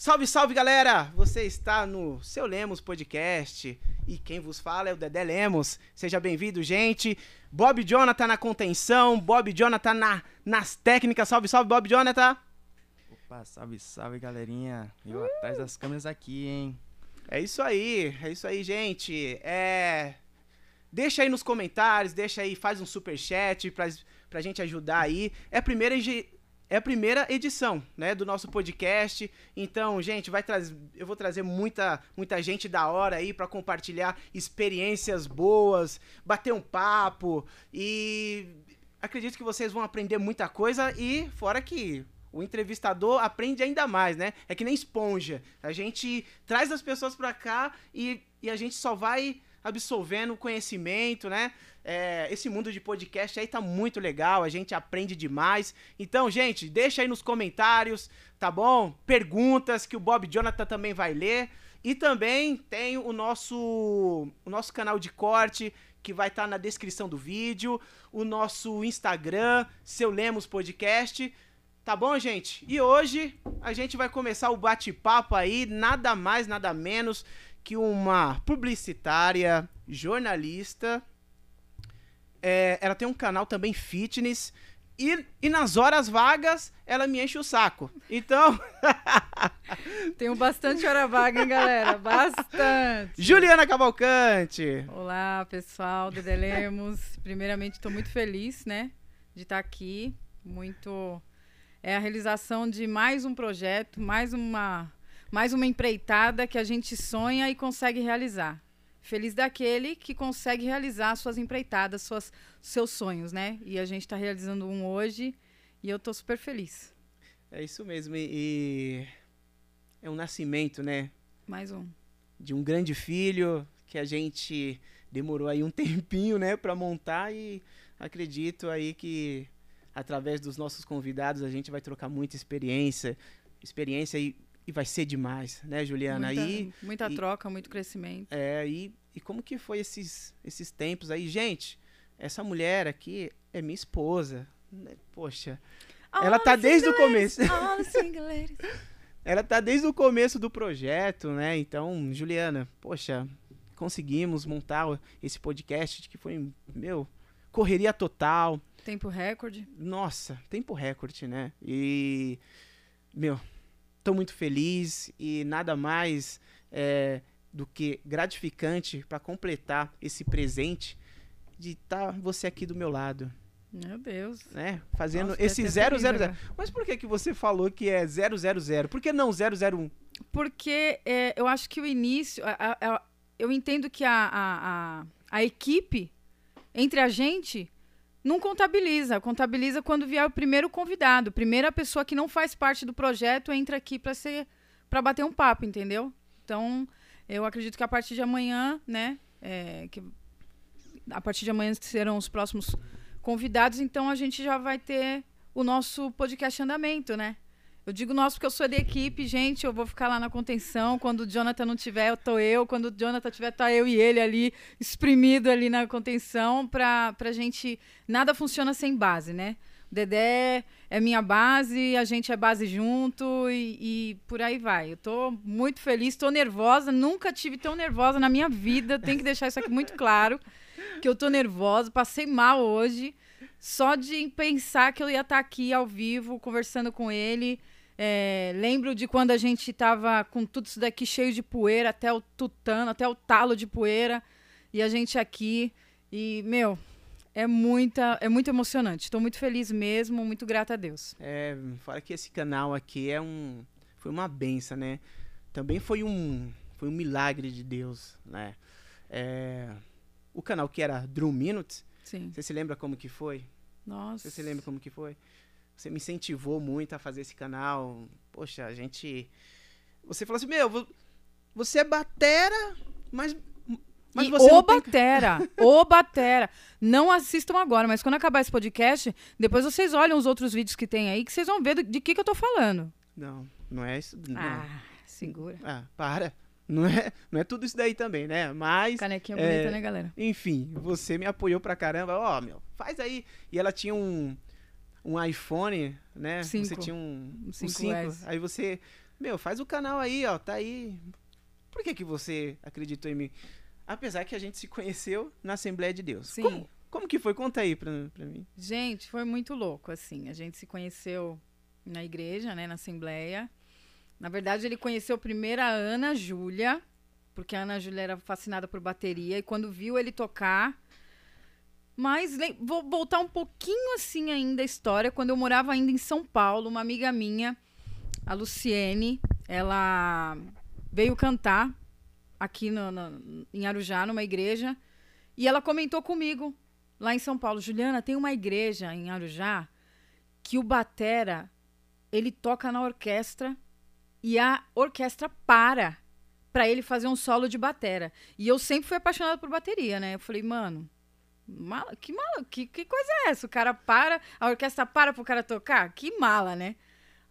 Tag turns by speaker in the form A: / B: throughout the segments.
A: Salve, salve, galera! Você está no Seu Lemos Podcast e quem vos fala é o Dedé Lemos. Seja bem-vindo, gente. Bob Jonathan na contenção, Bob Jonathan na, nas técnicas. Salve, salve, Bob Jonathan!
B: Opa, salve, salve, galerinha. Eu atrás das câmeras aqui, hein?
A: É isso aí, é isso aí, gente. É... Deixa aí nos comentários, deixa aí, faz um super chat pra, pra gente ajudar aí. É a primeira é a primeira edição, né, do nosso podcast. Então, gente, vai trazer, eu vou trazer muita, muita gente da hora aí para compartilhar experiências boas, bater um papo e acredito que vocês vão aprender muita coisa e fora que o entrevistador aprende ainda mais, né? É que nem esponja. A gente traz as pessoas para cá e, e a gente só vai absorvendo conhecimento, né? É, esse mundo de podcast aí tá muito legal, a gente aprende demais. Então, gente, deixa aí nos comentários, tá bom? Perguntas que o Bob Jonathan também vai ler. E também tem o nosso, o nosso canal de corte que vai estar tá na descrição do vídeo, o nosso Instagram, Seu Lemos Podcast. Tá bom, gente? E hoje a gente vai começar o bate-papo aí, nada mais, nada menos que uma publicitária, jornalista, é, ela tem um canal também fitness. E, e nas horas vagas, ela me enche o saco. Então.
C: Tenho bastante hora vaga, hein, galera? Bastante.
A: Juliana Cavalcante.
C: Olá, pessoal do Delemos. Primeiramente, estou muito feliz, né? De estar aqui. Muito. É a realização de mais um projeto, mais uma, mais uma empreitada que a gente sonha e consegue realizar. Feliz daquele que consegue realizar suas empreitadas, suas, seus sonhos, né? E a gente está realizando um hoje e eu tô super feliz.
A: É isso mesmo. E, e é um nascimento, né?
C: Mais um.
A: De um grande filho que a gente demorou aí um tempinho, né, para montar e acredito aí que através dos nossos convidados a gente vai trocar muita experiência, experiência e e vai ser demais, né, Juliana?
C: Muita,
A: aí,
C: muita e, troca, muito crescimento.
A: É, e, e como que foi esses, esses tempos aí? Gente, essa mulher aqui é minha esposa. Né? Poxa,
C: oh,
A: ela tá desde o começo. Ela tá desde o começo do projeto, né? Então, Juliana, poxa, conseguimos montar esse podcast que foi, meu, correria total.
C: Tempo recorde.
A: Nossa, tempo recorde, né? E, meu, Estou muito feliz e nada mais é, do que gratificante para completar esse presente de estar tá você aqui do meu lado.
C: Meu Deus.
A: Né? Fazendo Nossa, esse 000. Mas por que, que você falou que é 000? Por que não 001?
C: Porque é, eu acho que o início. A, a, a, eu entendo que a, a, a equipe entre a gente não contabiliza. Contabiliza quando vier o primeiro convidado. Primeira pessoa que não faz parte do projeto entra aqui para ser para bater um papo, entendeu? Então, eu acredito que a partir de amanhã, né? É, que a partir de amanhã serão os próximos convidados, então a gente já vai ter o nosso podcast andamento, né? Eu digo nosso porque eu sou da equipe, gente. Eu vou ficar lá na contenção. Quando o Jonathan não tiver, eu tô eu. Quando o Jonathan tiver, tá eu e ele ali, espremido ali na contenção, pra, pra gente. Nada funciona sem base, né? O Dedé é minha base, a gente é base junto e, e, por aí vai. Eu tô muito feliz, tô nervosa, nunca tive tão nervosa na minha vida. Tem que deixar isso aqui muito claro. Que eu tô nervosa, passei mal hoje. Só de pensar que eu ia estar tá aqui ao vivo, conversando com ele. É, lembro de quando a gente tava com tudo isso daqui cheio de poeira, até o tutano, até o talo de poeira, e a gente aqui. E, meu, é, muita, é muito emocionante. Estou muito feliz mesmo, muito grata a Deus.
A: É, fora que esse canal aqui é um. Foi uma benção, né? Também foi um. Foi um milagre de Deus, né? É, o canal que era Drum Minutes.
C: Sim.
A: Você se lembra como que foi?
C: Nossa.
A: Você se lembra como que foi? Você me incentivou muito a fazer esse canal. Poxa, a gente. Você falou assim: Meu, você é batera, mas. Mas
C: e
A: você
C: o batera, tem... o batera. Não assistam agora, mas quando acabar esse podcast, depois vocês olham os outros vídeos que tem aí, que vocês vão ver do, de que, que eu tô falando.
A: Não, não é isso. Não.
C: Ah, segura.
A: Ah, para. Não é, não é tudo isso daí também, né? Mas.
C: Canequinha é, bonita, né, galera?
A: Enfim, você me apoiou pra caramba. Ó, oh, meu, faz aí. E ela tinha um um iPhone, né?
C: Cinco.
A: Você tinha um
C: 5 um
A: Aí você meu, faz o canal aí, ó, tá aí. Por que que você acreditou em mim? Apesar que a gente se conheceu na Assembleia de Deus.
C: Sim.
A: Como, como que foi? Conta aí pra, pra mim.
C: Gente, foi muito louco, assim. A gente se conheceu na igreja, né, na Assembleia. Na verdade, ele conheceu primeiro a Ana Júlia, porque a Ana Júlia era fascinada por bateria, e quando viu ele tocar. Mas vou voltar um pouquinho assim ainda a história. Quando eu morava ainda em São Paulo, uma amiga minha, a Luciene, ela veio cantar aqui no, no- em Arujá, numa igreja, e ela comentou comigo lá em São Paulo, Juliana, tem uma igreja em Arujá que o batera ele toca na orquestra e a orquestra para para ele fazer um solo de batera. E eu sempre fui apaixonada por bateria, né? Eu falei, mano, mala, que mala, que, que coisa é essa? O cara para, a orquestra para pro cara tocar? Que mala, né?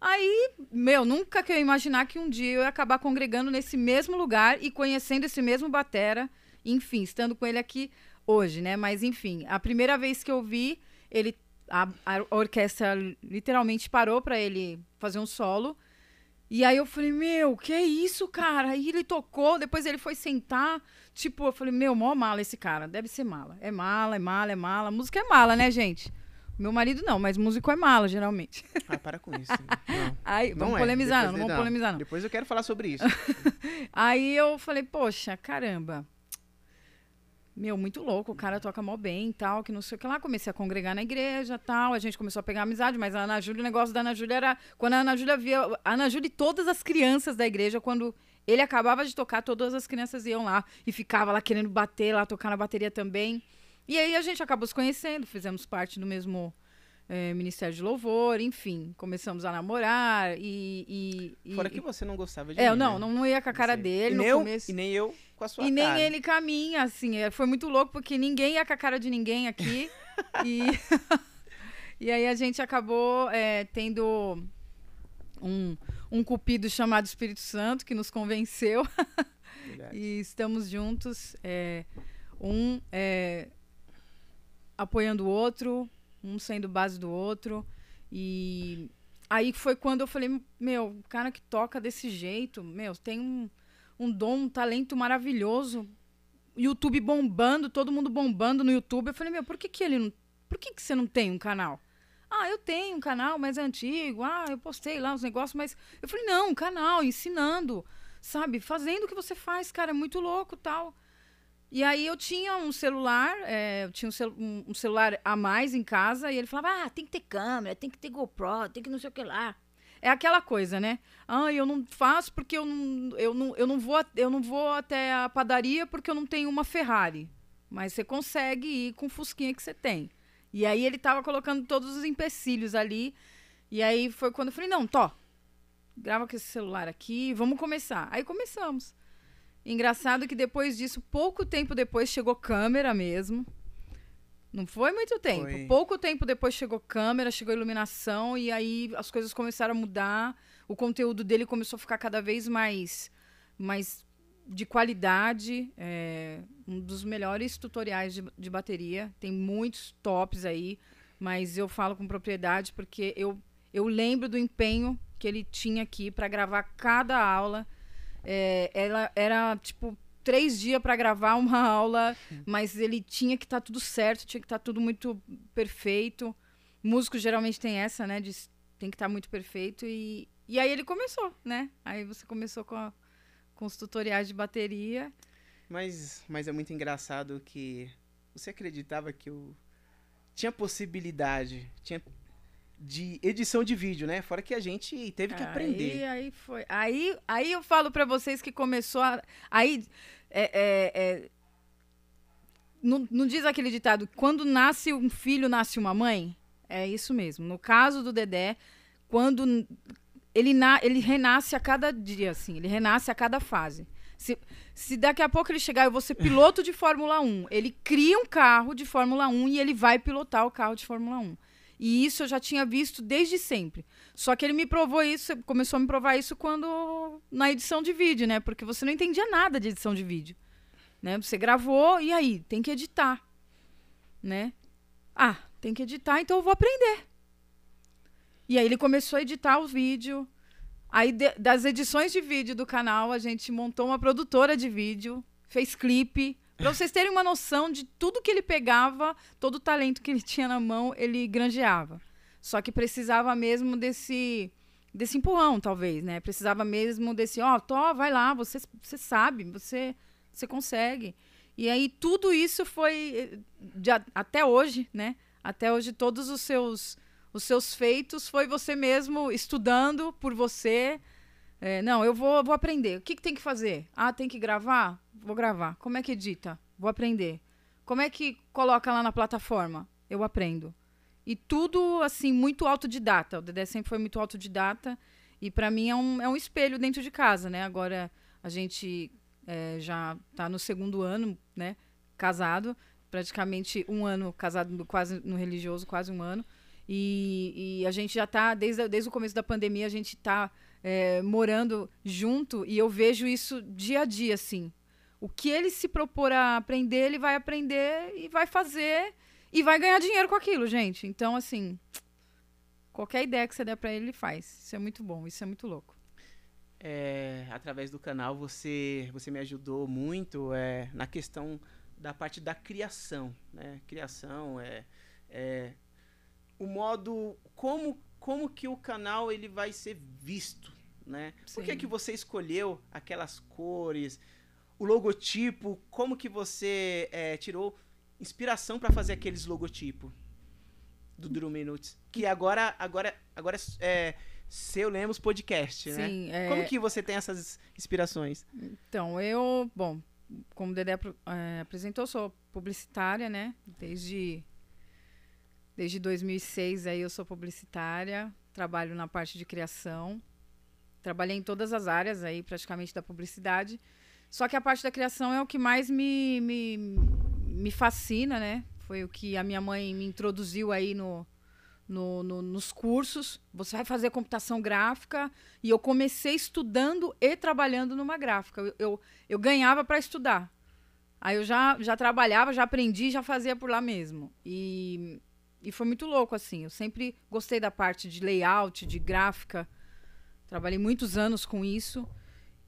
C: Aí, meu, nunca que eu ia imaginar que um dia eu ia acabar congregando nesse mesmo lugar e conhecendo esse mesmo batera, enfim, estando com ele aqui hoje, né? Mas enfim, a primeira vez que eu vi, ele a, a orquestra literalmente parou pra ele fazer um solo. E aí eu falei, meu, que isso, cara? Aí ele tocou, depois ele foi sentar. Tipo, eu falei, meu, mó mala esse cara. Deve ser mala. É mala, é mala, é mala. Música é mala, né, gente? Meu marido não, mas músico é mala, geralmente.
A: Ah, para com isso. Não.
C: Aí, vamos
A: é.
C: polemizar, não,
A: Depois-
C: não vamos polemizar, não.
A: Depois eu quero falar sobre isso.
C: Aí eu falei, poxa, caramba. Meu, muito louco, o cara toca mó bem e tal, que não sei o que lá. Comecei a congregar na igreja tal, a gente começou a pegar amizade, mas a Ana Júlia, o negócio da Ana Júlia era. Quando a Ana Júlia via. A Ana Júlia e todas as crianças da igreja, quando ele acabava de tocar, todas as crianças iam lá e ficava lá querendo bater, lá tocar na bateria também. E aí a gente acabou se conhecendo, fizemos parte do mesmo eh, Ministério de Louvor, enfim, começamos a namorar e. e- e-
A: Fora que você não gostava de
C: É,
A: mim,
C: não,
A: né?
C: não, ia com a cara
A: Você-
C: dele
A: e
C: no
A: nem eu,
C: começo.
A: E nem eu com a sua
C: E nem
A: cara.
C: ele caminha, assim. é, Foi muito louco, porque ninguém ia com a cara de ninguém aqui. e, e aí a gente acabou é, tendo um, um cupido chamado Espírito Santo, que nos convenceu. E estamos juntos, é, um é, apoiando o outro, um sendo base do outro. E aí foi quando eu falei, meu, o cara que toca desse jeito, meu, tem um, um dom, um talento maravilhoso. YouTube bombando, todo mundo bombando no YouTube. Eu falei, meu, por que, que ele não. Por que, que você não tem um canal? Ah, eu tenho um canal, mas é antigo. Ah, eu postei lá os negócios, mas. Eu falei, não, canal, ensinando, sabe? Fazendo o que você faz, cara, é muito louco tal. E aí eu tinha um celular, é, eu tinha um, celu- um- celular a mais em casa, e ele falava, ah, tem que ter câmera, tem que ter GoPro, tem que não sei o que lá. É aquela coisa, né? Ah, eu não faço porque eu não, eu não, eu não, vou, eu não vou até a padaria porque eu não tenho uma Ferrari. Mas você consegue ir com o fusquinha que você tem. E aí ele tava colocando todos os empecilhos ali. E aí foi quando eu falei, não, Tó, grava com esse celular aqui, vamos começar. Aí começamos. Engraçado que depois disso, pouco tempo depois, chegou câmera mesmo. Não foi muito tempo.
A: Foi.
C: Pouco tempo depois chegou câmera, chegou iluminação, e aí as coisas começaram a mudar. O conteúdo dele começou a ficar cada vez mais, mais de qualidade. É, um dos melhores tutoriais de, de bateria. Tem muitos tops aí, mas eu falo com propriedade porque eu, eu lembro do empenho que ele tinha aqui para gravar cada aula. É, ela era tipo três dias para gravar uma aula, mas ele tinha que estar tudo certo, tinha que estar tudo muito perfeito. Músico geralmente tem essa, né? De, tem que estar muito perfeito. E, e aí ele começou, né? Aí você começou com, a- com os tutoriais de bateria.
A: Mas, mas é muito engraçado que você acreditava que eu tinha possibilidade, tinha de edição de vídeo, né? Fora que a gente teve que
C: Aí,
A: aprender.
C: aí foi. Aí, aí eu falo pra vocês que começou a. Aí. É, é, é, não, não diz aquele ditado, quando nasce um filho, nasce uma mãe? É isso mesmo. No caso do Dedé, quando ele, na, ele renasce a cada dia, assim, ele renasce a cada fase. Se, se daqui a pouco ele chegar, eu vou ser piloto de Fórmula 1. Ele cria um carro de Fórmula 1 e ele vai pilotar o carro de Fórmula 1. E isso eu já tinha visto desde sempre. Só que ele me provou isso, começou a me provar isso quando na edição de vídeo, né? Porque você não entendia nada de edição de vídeo, né? Você gravou e aí tem que editar, né? Ah, tem que editar, então eu vou aprender. E aí ele começou a editar o vídeo. Aí, de- das edições de vídeo do canal, a gente montou uma produtora de vídeo, fez clipe. Pra vocês terem uma noção de tudo que ele pegava, todo o talento que ele tinha na mão, ele granjeava. Só que precisava mesmo desse desse empurrão, talvez, né? Precisava mesmo desse, ó, Tó, vai lá, você, você sabe, você, você consegue. E aí tudo isso foi eh, de até hoje, né? Até hoje todos os seus os seus feitos foi você mesmo estudando por você. É, não, eu vou, vou aprender. O que, que tem que fazer? Ah, tem que gravar? Vou gravar. Como é que edita? Vou aprender. Como é que coloca lá na plataforma? Eu aprendo. E tudo, assim, muito autodidata. O Dedé sempre foi muito autodidata. E para mim é um, é um espelho dentro de casa, né? Agora a gente é, já tá no segundo ano, né? Casado. Praticamente um ano casado, quase no religioso, quase um ano. E, e a gente já tá, desde, desde o começo da pandemia, a gente tá é, morando junto e eu vejo isso dia a dia, assim. O que ele se propor a aprender, ele vai aprender e vai fazer e vai ganhar dinheiro com aquilo, gente. Então, assim, qualquer ideia que você der pra ele, ele faz. Isso é muito bom, isso é muito louco.
A: É, através do canal você você me ajudou muito é, na questão da parte da criação, né? Criação é, é o modo como como que o canal ele vai ser visto, né? Por que
C: Sim.
A: que você escolheu aquelas cores, o logotipo? Como que você é, tirou inspiração para fazer aqueles logotipos do Drew Minutes? Que agora agora agora é seu Lemos Podcast, né?
C: Sim, é,
A: Como que você tem essas inspirações?
C: Então, eu, bom, como o Dedé eh, apresentou, sou publicitária, né? Desde, desde 2006 aí eu sou publicitária, trabalho na parte de criação. Trabalhei em todas as áreas aí, praticamente, da publicidade. Só que a parte da criação é o que mais me, me, me fascina, né? Foi o que a minha mãe me introduziu aí no, no, no- nos cursos. Você vai fazer computação gráfica. E eu comecei estudando e trabalhando numa gráfica. Eu, eu, eu ganhava para estudar. Aí eu já, já trabalhava, já aprendi, já fazia por lá mesmo. E, e foi muito louco, assim. Eu sempre gostei da parte de layout, de gráfica. Trabalhei muitos anos com isso.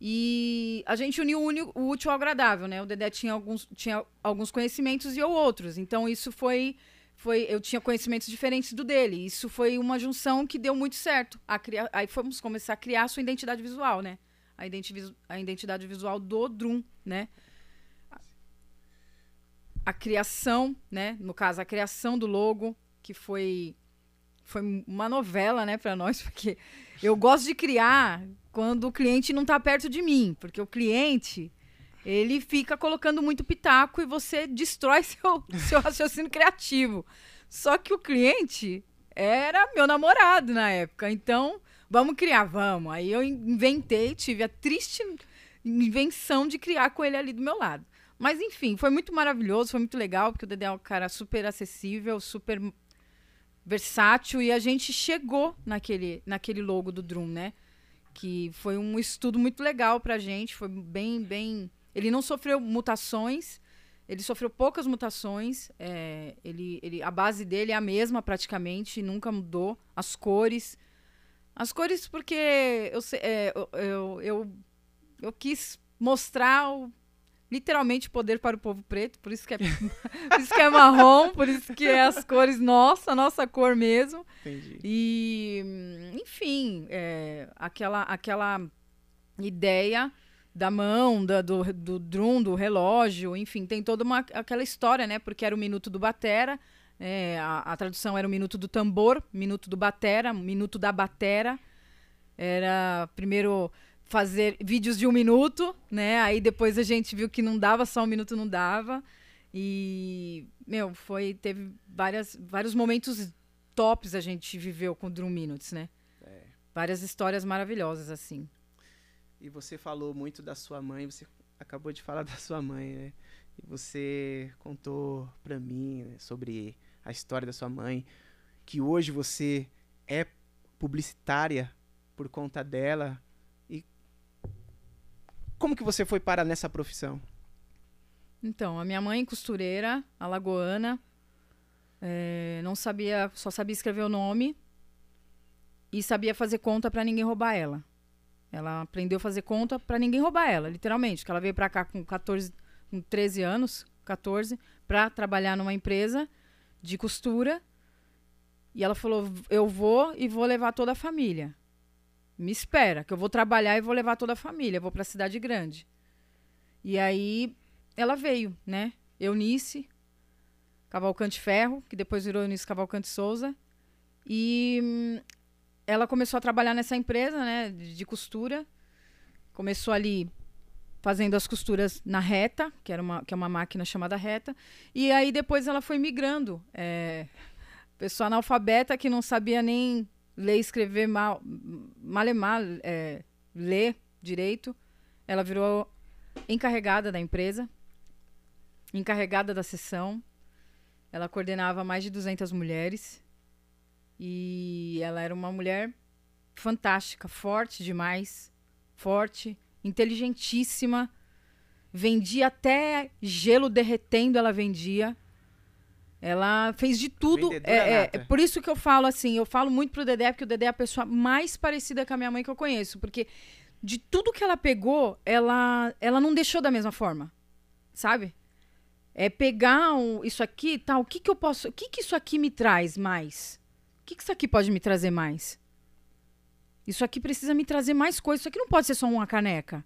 C: E a gente uniu o útil ao agradável, né? O Dedé tinha alguns, tinha alguns conhecimentos e eu outros. Então isso foi, foi. Eu tinha conhecimentos diferentes do dele. Isso foi uma junção que deu muito certo. A cria- aí fomos começar a criar a sua identidade visual, né? A, identi a identidade visual do Drum, né? A criação, né? No caso, a criação do logo, que foi foi uma novela, né, para nós, porque eu gosto de criar quando o cliente não tá perto de mim, porque o cliente ele fica colocando muito pitaco e você destrói seu, seu raciocínio criativo. Só que o cliente era meu namorado na época, então vamos criar, vamos. Aí eu inventei, tive a triste invenção de criar com ele ali do meu lado. Mas enfim, foi muito maravilhoso, foi muito legal, porque o Dedé é um cara super acessível, super versátil e a gente chegou naquele, naquele logo do Drum, né? Que foi um estudo muito legal pra gente, foi bem, bem. Ele não sofreu mutações, ele sofreu poucas mutações, é, ele, ele, a base dele é a mesma praticamente, nunca mudou. As cores. As cores, porque eu, é, eu, eu, eu, eu quis mostrar o, literalmente poder para o povo preto, por isso que é, por isso que é marrom, por isso que é as cores nossa, nossa cor mesmo.
A: Entendi.
C: E, enfim, é, aquela, aquela ideia da mão, da- do, do drum, do relógio, enfim, tem toda uma, aquela história, né? Porque era o minuto do batera, é, a, a tradução era o minuto do tambor, minuto do batera, minuto da batera. Era primeiro fazer vídeos de um minuto, né? Aí depois a gente viu que não dava, só um minuto não dava. E, meu, foi, teve várias, vários momentos tops a gente viveu com o Drum Minutes, né? Várias histórias maravilhosas, assim.
A: E você falou muito da sua mãe, você acabou de falar da sua mãe, né? E você contou pra mim né, sobre a história da sua mãe, que hoje você é publicitária por conta dela. Como que você foi parar nessa profissão?
C: Então, a minha mãe, costureira, alagoana, é, não sabia, só sabia escrever o nome e sabia fazer conta pra ninguém roubar ela. Ela aprendeu a fazer conta pra ninguém roubar ela, literalmente. Que ela veio pra cá com 14, com 13 anos, 14, pra trabalhar numa empresa de costura. E ela falou: "Eu vou e vou levar toda a família. Me espera, que eu vou trabalhar e vou levar toda a família, vou pra cidade grande". E aí ela veio, né? Eunice Cavalcante Ferro, que depois virou Eunice Cavalcante Souza. E hum, ela começou a trabalhar nessa empresa, né, de, de costura. Começou ali fazendo as costuras na reta, que, era uma, que é uma máquina chamada reta. E aí depois ela foi migrando. É, pessoa analfabeta que não sabia nem ler e escrever mal, malemar, é, ler direito. Ela virou encarregada da empresa, encarregada da sessão. Ela coordenava mais de 200 mulheres. E ela era uma mulher fantástica, forte demais, forte, inteligentíssima. Vendia até gelo derretendo, ela vendia. Ela fez de tudo. É, é, por isso que eu falo assim, eu falo muito pro Dedé, porque o Dedé é a pessoa mais parecida com a minha mãe que eu conheço. Porque de tudo que ela pegou, ela, ela não deixou da mesma forma. Sabe? É pegar um- isso aqui, tal, o que que eu posso, o que que isso aqui me traz mais? O que que isso aqui pode me trazer mais? Isso aqui precisa me trazer mais coisas. Isso aqui não pode ser só uma caneca.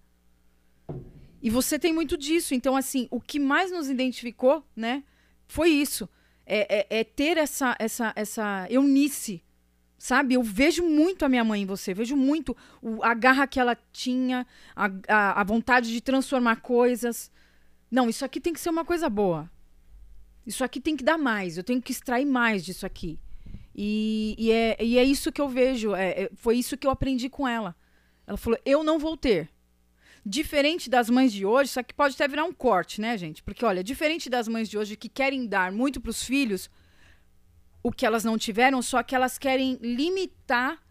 C: E você tem muito disso. Então, assim, o que mais nos identificou, né, foi isso. É, é- é ter essa, essa, essa eunice, sabe? Eu vejo muito a minha mãe em você. Vejo muito o- a garra que ela tinha, a, a, a vontade de transformar coisas. Não, isso aqui tem que ser uma coisa boa. Isso aqui tem que dar mais. Eu tenho que extrair mais disso aqui. E, e é, e é isso que eu vejo. é- é- foi isso que eu aprendi com ela. Ela falou: eu não vou ter. Diferente das mães de hoje, isso aqui pode até virar um corte, né, gente? Porque, olha, diferente das mães de hoje que querem dar muito para os filhos o que elas não tiveram, só que elas querem limitar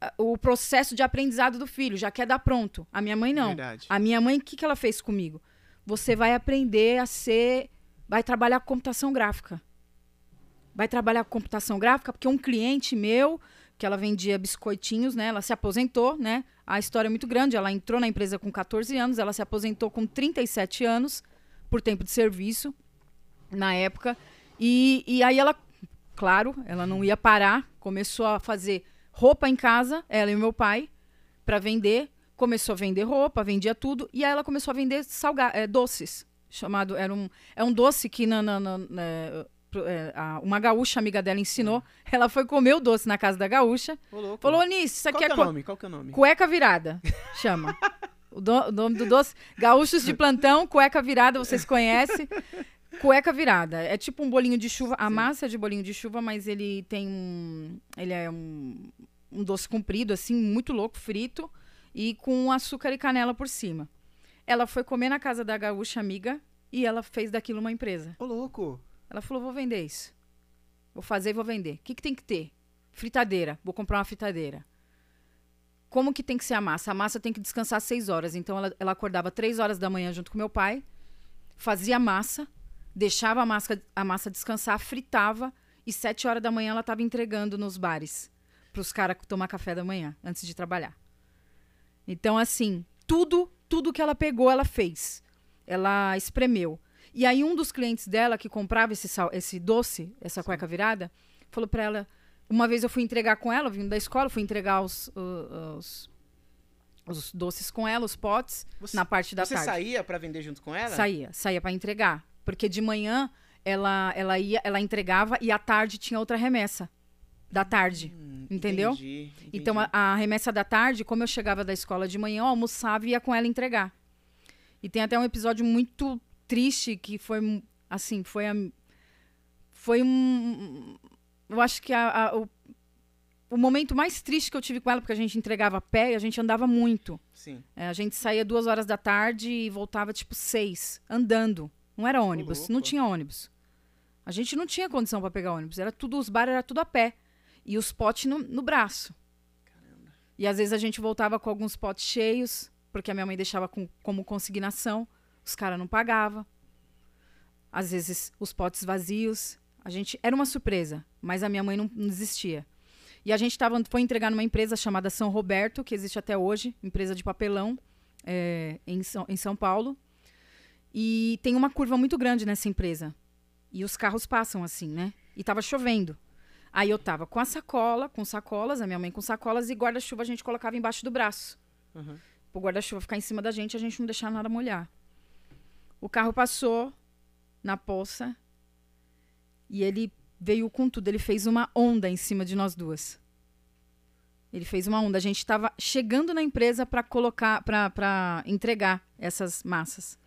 C: ah, o processo de aprendizado do filho, já quer dar pronto. A minha mãe não.
A: Verdade.
C: A minha mãe, o que, que ela fez comigo? Você vai aprender a ser. Vai trabalhar com computação gráfica. Vai trabalhar com computação gráfica, porque um cliente meu, que ela vendia biscoitinhos, né? Ela se aposentou, né? A história é muito grande. Ela entrou na empresa com 14 anos, ela se aposentou com 37 anos por tempo de serviço na época. E, e aí ela, claro, ela não ia parar, começou a fazer roupa em casa, ela e meu pai, para vender. Começou a vender roupa, vendia tudo. E aí ela começou a vender salga eh, doces. Chamado, era um, é um doce que na, na- na- a- uma gaúcha amiga dela ensinou. Ela foi comer o doce na casa da gaúcha.
A: Ô.
C: Falou, Nisso, isso
A: Qual
C: aqui
A: que é
C: é,
A: o
C: co-
A: nome? Qual que é o nome?
C: Cueca virada, chama. O, do- o nome do doce. Gaúchos de plantão, cueca virada, vocês conhecem. Cueca virada. É tipo um bolinho de chuva. A
A: Sim.
C: massa é de bolinho de chuva, mas ele tem um. Ele é um, um doce comprido, assim, muito louco, frito, e com açúcar e canela por cima. Ela foi comer na casa da gaúcha amiga e ela fez daquilo uma empresa.
A: Ô, louco.
C: Ela falou: vou vender isso. Vou fazer e vou vender. O que, que tem que ter? Fritadeira. Vou comprar uma fritadeira. Como que tem que ser a massa? A massa tem que descansar seis horas. Então ela, ela acordava três horas da manhã junto com meu pai, fazia massa, deixava a massa, a massa descansar, fritava e sete horas da manhã ela estava entregando nos bares para os caras tomar café da manhã antes de trabalhar. Então assim, tudo, tudo que ela pegou, ela fez. Ela espremeu. E aí um dos clientes dela que comprava esse, sal- esse doce, essa cueca virada, falou para ela. Uma vez eu fui entregar com ela, vindo da escola, fui entregar os, os, os doces com ela, os potes,
A: Você,
C: na parte da
A: você
C: tarde.
A: saía pra vender junto com ela?
C: Saía, saía para entregar. Porque de manhã ela, ela ia, ela entregava e à tarde tinha outra remessa. Da tarde.
A: Hum,
C: Entendeu?
A: Entendi, entendi.
C: Então a, a remessa da tarde, como eu chegava da escola de manhã, eu almoçava e ia com ela entregar. E tem até um episódio muito triste que foi assim, foi a, foi um eu acho que a- a- o, o momento mais triste que eu tive com ela, porque a gente entregava a pé e a gente andava muito.
A: Sim.
C: É, a gente saía duas horas da tarde e voltava tipo seis, andando. Não era ônibus, não tinha ônibus. A gente não tinha condição para pegar ônibus. Era tudo, os bares era tudo a pé. E os potes no, no braço. E às vezes a gente voltava com alguns potes cheios, porque a minha mãe deixava com- como consignação. Os caras não pagavam. Às vezes os potes vazios. A gente era uma surpresa, mas a minha mãe não, não desistia. E a gente tava, foi entregar numa empresa chamada São Roberto, que existe até hoje, empresa de papelão, é, em, São, em São Paulo. E tem uma curva muito grande nessa empresa. E os carros passam assim, né? E tava chovendo. Aí eu tava com a sacola, com sacolas, a minha mãe com sacolas, e guarda-chuva a gente colocava embaixo do braço.
A: Uhum.
C: O guarda-chuva ficar em cima da gente, a gente não deixar nada molhar. O carro passou na poça e ele veio com tudo. Ele fez uma onda em cima de nós duas. Ele fez uma onda. A gente estava chegando na empresa para colocar, para entregar essas massas.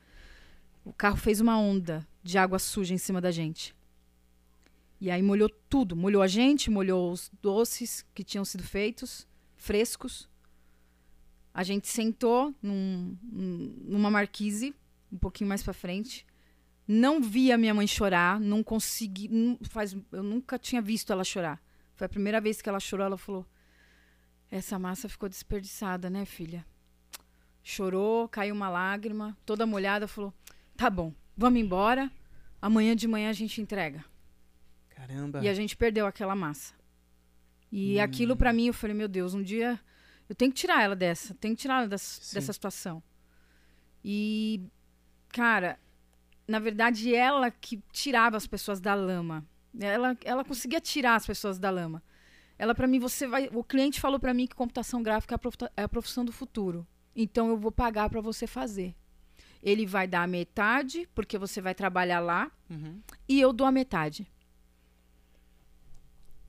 C: O carro fez uma onda de água suja em cima da gente. E aí molhou tudo. Molhou a gente, molhou os doces que tinham sido feitos, frescos. A gente sentou num- num- numa marquise, um pouquinho mais para frente. Não vi a minha mãe chorar, não consegui. não- faz, eu nunca tinha visto ela chorar. Foi a primeira vez que ela chorou. Ela falou: Essa massa ficou desperdiçada, né, filha? Chorou, caiu uma lágrima, toda molhada. Falou: Tá bom, vamos embora. Amanhã de manhã a gente entrega.
A: Caramba.
C: E a gente perdeu aquela massa. E aquilo pra mim, eu falei, meu Deus, um dia eu tenho que tirar ela dessa, tenho que tirar ela dessa, dessa situação. E, cara, na verdade, ela que tirava as pessoas da lama. Ela, ela conseguia tirar as pessoas da lama. Ela, pra mim, você vai. O cliente falou pra mim que computação gráfica é a é a profissão do futuro. Então eu vou pagar pra você fazer. Ele vai dar a metade, porque você vai trabalhar lá,
A: Uhum.
C: e eu dou a metade.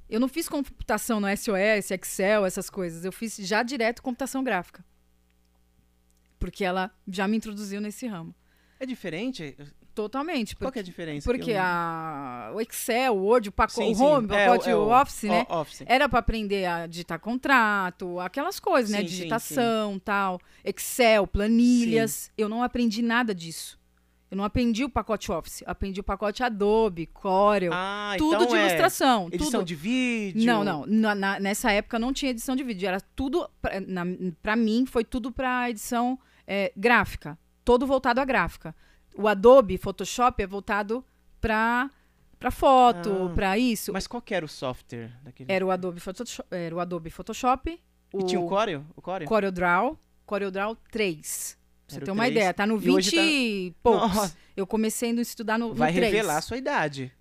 C: Eu não fiz computação no SOS, Excel, essas coisas. Eu fiz já direto computação gráfica. Porque ela já me introduziu nesse ramo.
A: É diferente?
C: Totalmente.
A: Qual
C: Porque,
A: que é a diferença?
C: porque
A: Que eu
C: a, o Excel, o Word, o pacote,
A: Sim,
C: o. Home, o
A: É,
C: pacote,
A: é
C: o Office, né?
A: Ó, Office.
C: Era para aprender a digitar contrato, aquelas coisas, né?
A: Sim, sim,
C: Digitação, tal, Excel, planilhas. Eu não aprendi nada disso. Eu não aprendi o pacote Office, aprendi o pacote Adobe, Corel,
A: Ah,
C: tudo
A: então
C: de
A: é
C: ilustração,
A: Edição
C: tudo.
A: de vídeo.
C: Não, não. Na- na- nessa época não tinha edição de vídeo. Era tudo. Pra mim, foi tudo pra edição é, gráfica. Todo voltado à gráfica. O Adobe Photoshop é voltado pra, pra foto,
A: Ah.
C: pra isso.
A: Mas qual que era o software daquele?
C: Era o Adobe Photoshop. Era o Adobe Photoshop.
A: E tinha o Corel? O Corel?
C: CorelDRAW. CorelDRAW 3. Pra você
A: o
C: ter uma
A: 3.
C: ideia. Tá no
A: E
C: 20
A: hoje tá-
C: e poucos.
A: Nossa.
C: Eu comecei a estudar no, no
A: Vai
C: 3.
A: revelar a sua idade.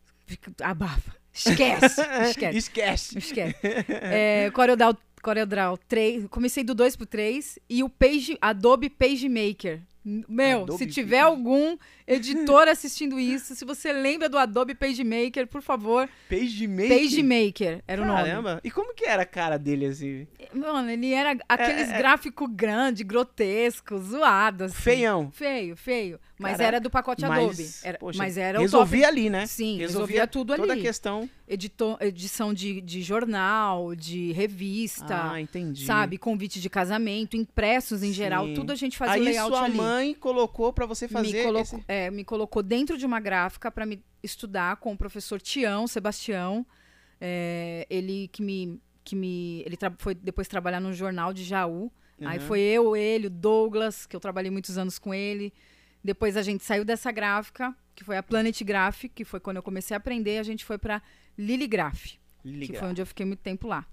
C: Abafa. Esquece. Esquece.
A: Esquece.
C: Esquece. É, CorelDRAW, CorelDRAW 3. Comecei do 2 pro 3 e o Page, Adobe PageMaker. Meu,
A: Adobe
C: se tiver
A: Page-
C: algum editor assistindo isso, se você lembra do Adobe PageMaker, por favor,
A: PageMaker.
C: PageMaker era o nome.
A: Caramba. E como que era a cara dele, assim?
C: Mano, ele era aqueles
A: É, é.
C: gráficos grandes, grotescos, zoados. Assim.
A: Feião.
C: Feio, feio. Mas
A: Caraca.
C: era do pacote Adobe.
A: Mas,
C: Era,
A: poxa,
C: mas era o
A: resolvia
C: top.
A: ali, né?
C: Sim, resolvia tudo
A: Toda a
C: ali.
A: questão.
C: Edição de, de jornal, de revista.
A: Ah, entendi.
C: sabe? Convite de casamento, impressos em geral,
A: Sim.
C: tudo a gente fazia
A: Aí
C: layout
A: sua
C: ali.
A: mãe colocou pra você fazer
C: me, colocou,
A: esse...
C: é, me colocou dentro de uma gráfica para me estudar com o professor Tião Sebastião. É, ele que me. Que me ele foi depois trabalhar no jornal de Jaú. Aí
A: Uhum.
C: foi eu, ele, o Douglas, que eu trabalhei muitos anos com ele. Depois a gente saiu dessa gráfica, que foi a Planet Graph, que foi quando eu comecei a aprender. A gente foi para Liligraph que
A: Ligar.
C: foi onde eu fiquei muito tempo lá.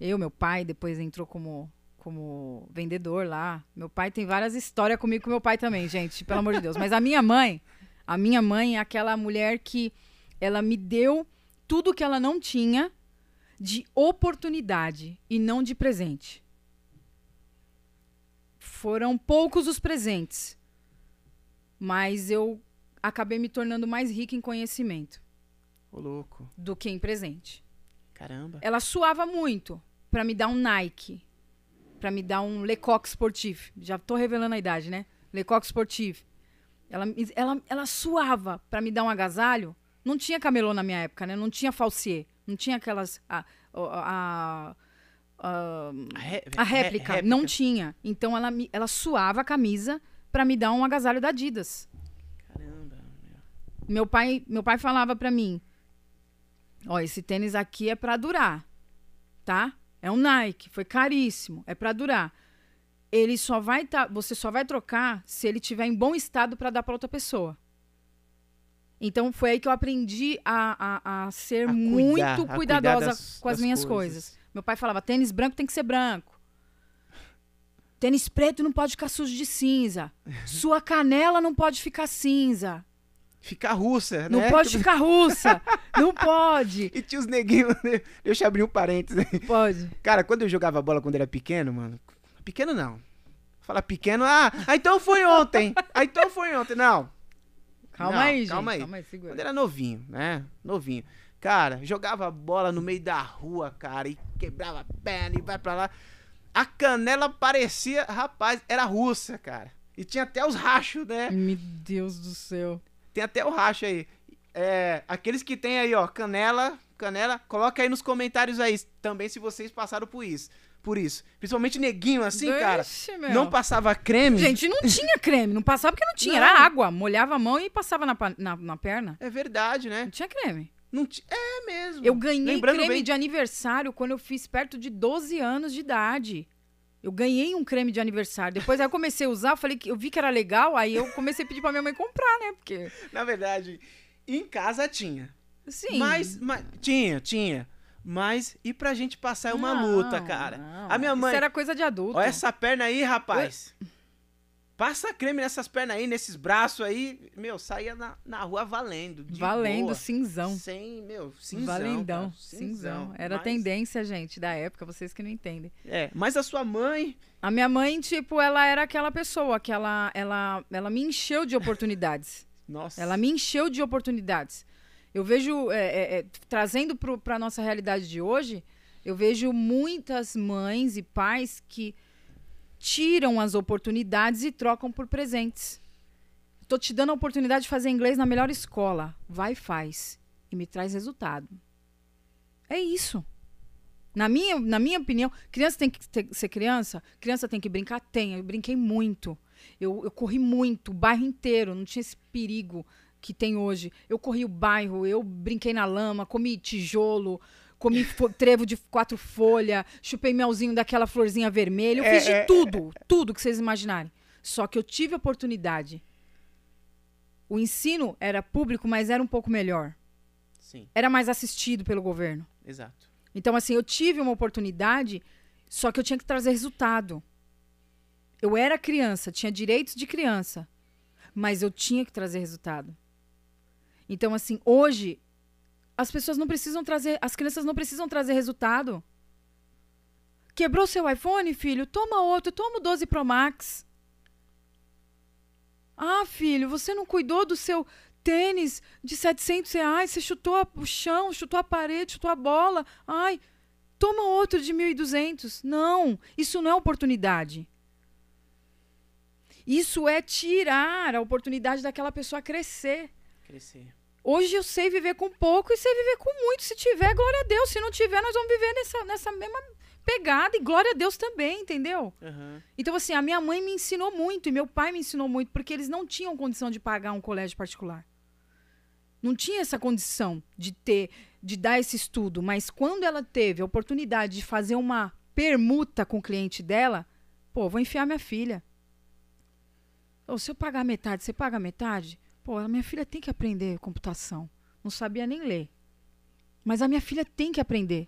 C: Eu, meu pai, depois entrou como, como vendedor lá. Meu pai tem várias histórias comigo com meu pai também, gente, pelo amor de Deus. Mas a minha mãe, a minha mãe é aquela mulher que ela me deu tudo que ela não tinha de oportunidade e não de presente. Foram poucos os presentes, mas eu acabei me tornando mais rica em conhecimento
A: Ô, louco.
C: do que em presente.
A: Caramba.
C: Ela suava muito pra me dar um Nike, pra me dar um Lecoq Sportif. Já tô revelando a idade, né? Lecoq Sportif. Ela, ela, ela suava pra me dar um agasalho. Não tinha camelô na minha época, né? Não tinha falsier. Não tinha aquelas. A, a, a,
A: A, ré-
C: a
A: ré-
C: réplica. Não tinha. Então ela, me, ela suava a camisa pra me dar um agasalho da Adidas.
A: Caramba.
C: Meu pai, meu pai falava pra mim: Ó, esse tênis aqui é pra durar, tá? É um Nike, foi caríssimo, é pra durar. Ele só vai tá, você só vai trocar se ele tiver em bom estado pra dar pra outra pessoa. Então foi aí que eu aprendi a, a, a ser
A: A cuidar,
C: muito cuidadosa
A: das-
C: com as minhas
A: coisas.
C: coisas. Meu pai falava: tênis branco tem que ser branco. Tênis preto não pode ficar sujo de cinza. Sua canela não pode ficar cinza.
A: Ficar russa,
C: Não
A: né?
C: pode ficar russa. Não pode.
A: E tinha os neguinhos. né? Deixa eu abrir um parênteses. aí.
C: Pode.
A: Cara, quando eu jogava bola quando era pequeno, mano. Pequeno não. Fala pequeno, ah, ah, então foi ontem. Ah, então foi ontem. Não.
C: Calma
A: Não,
C: aí, gente.
A: calma aí.
C: Calma aí,
A: Quando
C: segura.
A: era novinho, né? Novinho. Cara, jogava bola no meio da rua, cara, e quebrava a perna e vai pra lá. A canela parecia, rapaz, era russa, cara. E tinha até os rachos, né?
C: Meu Deus do céu.
A: Tem até o racho aí. É, aqueles que tem aí, ó, canela, canela, coloca aí nos comentários aí também se vocês passaram por isso. Por isso. Principalmente neguinho assim, cara.
C: Vixe, meu.
A: Não passava creme.
C: Gente, não tinha creme. Não passava porque não tinha.
A: Não.
C: Era água. Molhava a mão e passava na, na, na perna.
A: É verdade, né?
C: Não tinha creme.
A: Não ti- É mesmo.
C: Eu ganhei
A: Lembrando
C: creme
A: bem-
C: de aniversário quando eu fiz perto de 12 anos de idade. Eu ganhei um creme de aniversário. Depois aí eu comecei a usar, eu falei que eu vi que era legal, aí eu comecei a pedir pra minha mãe comprar, né? Porque.
A: Na verdade, em casa tinha.
C: Sim.
A: Mas, mas- tinha, tinha. Mas e pra gente passar é uma
C: Não,
A: luta, cara.
C: não.
A: A minha mãe,
C: Isso era coisa de adulto.
A: olha essa perna aí, rapaz. Passa creme nessas pernas aí, nesses braços aí. Meu, saía na, na rua valendo.
C: Valendo,
A: boa.
C: cinzão.
A: Sem, meu, cinzão.
C: Valendão,
A: cara,
C: cinzão. Era
A: Mas-
C: tendência, gente, da época, vocês que não entendem.
A: É, mas a sua mãe.
C: A minha mãe, tipo, ela era aquela pessoa que ela, ela, ela me encheu de oportunidades.
A: Nossa.
C: ela me encheu de oportunidades. Eu vejo, é, é, é, trazendo para a nossa realidade de hoje, eu vejo muitas mães e pais que tiram as oportunidades e trocam por presentes. Tô te dando a oportunidade de fazer inglês na melhor escola. Vai e faz. E me traz resultado. É isso. Na minha, na minha opinião, criança tem que ter- ser criança? Criança tem que brincar? Tem. Eu brinquei muito. Eu, eu corri muito, o bairro inteiro. Não tinha esse perigo que tem hoje. Eu corri o bairro, eu brinquei na lama, comi tijolo, comi trevo de quatro folhas, chupei melzinho daquela florzinha vermelha. Eu
A: É,
C: fiz de
A: é,
C: tudo, tudo que vocês imaginarem. Só que eu tive oportunidade. O ensino era público, mas era um pouco melhor.
A: Sim,
C: Era mais assistido pelo governo.
A: exato.
C: Então, assim, eu tive uma oportunidade, só que eu tinha que trazer resultado. Eu era criança, tinha direitos de criança, mas eu tinha que trazer resultado. Então, assim, hoje, as pessoas não precisam trazer, as crianças não precisam trazer resultado. Quebrou seu iPhone, filho? Toma outro, toma o 12 Pro Max. Ah, filho, você não cuidou do seu tênis de 700 reais, você chutou o chão, chutou a parede, chutou a bola. Ai, toma outro de 1.200. Não, isso não é oportunidade. Isso é tirar a oportunidade daquela pessoa crescer.
A: Crescer.
C: Hoje eu sei viver com pouco e sei viver com muito. Se tiver, glória a Deus. Se não tiver, nós vamos viver nessa, nessa mesma pegada. E glória a Deus também, entendeu?
A: Aham.
C: Então, assim, a minha mãe me ensinou muito e meu pai me ensinou muito, porque eles não tinham condição de pagar um colégio particular. Não tinha essa condição de ter, de dar esse estudo. Mas quando ela teve a oportunidade de fazer uma permuta com o cliente dela, pô, vou enfiar minha filha. Ou se eu pagar metade, você paga metade? Pô, a minha filha tem que aprender computação. Não sabia nem ler. Mas a minha filha tem que aprender.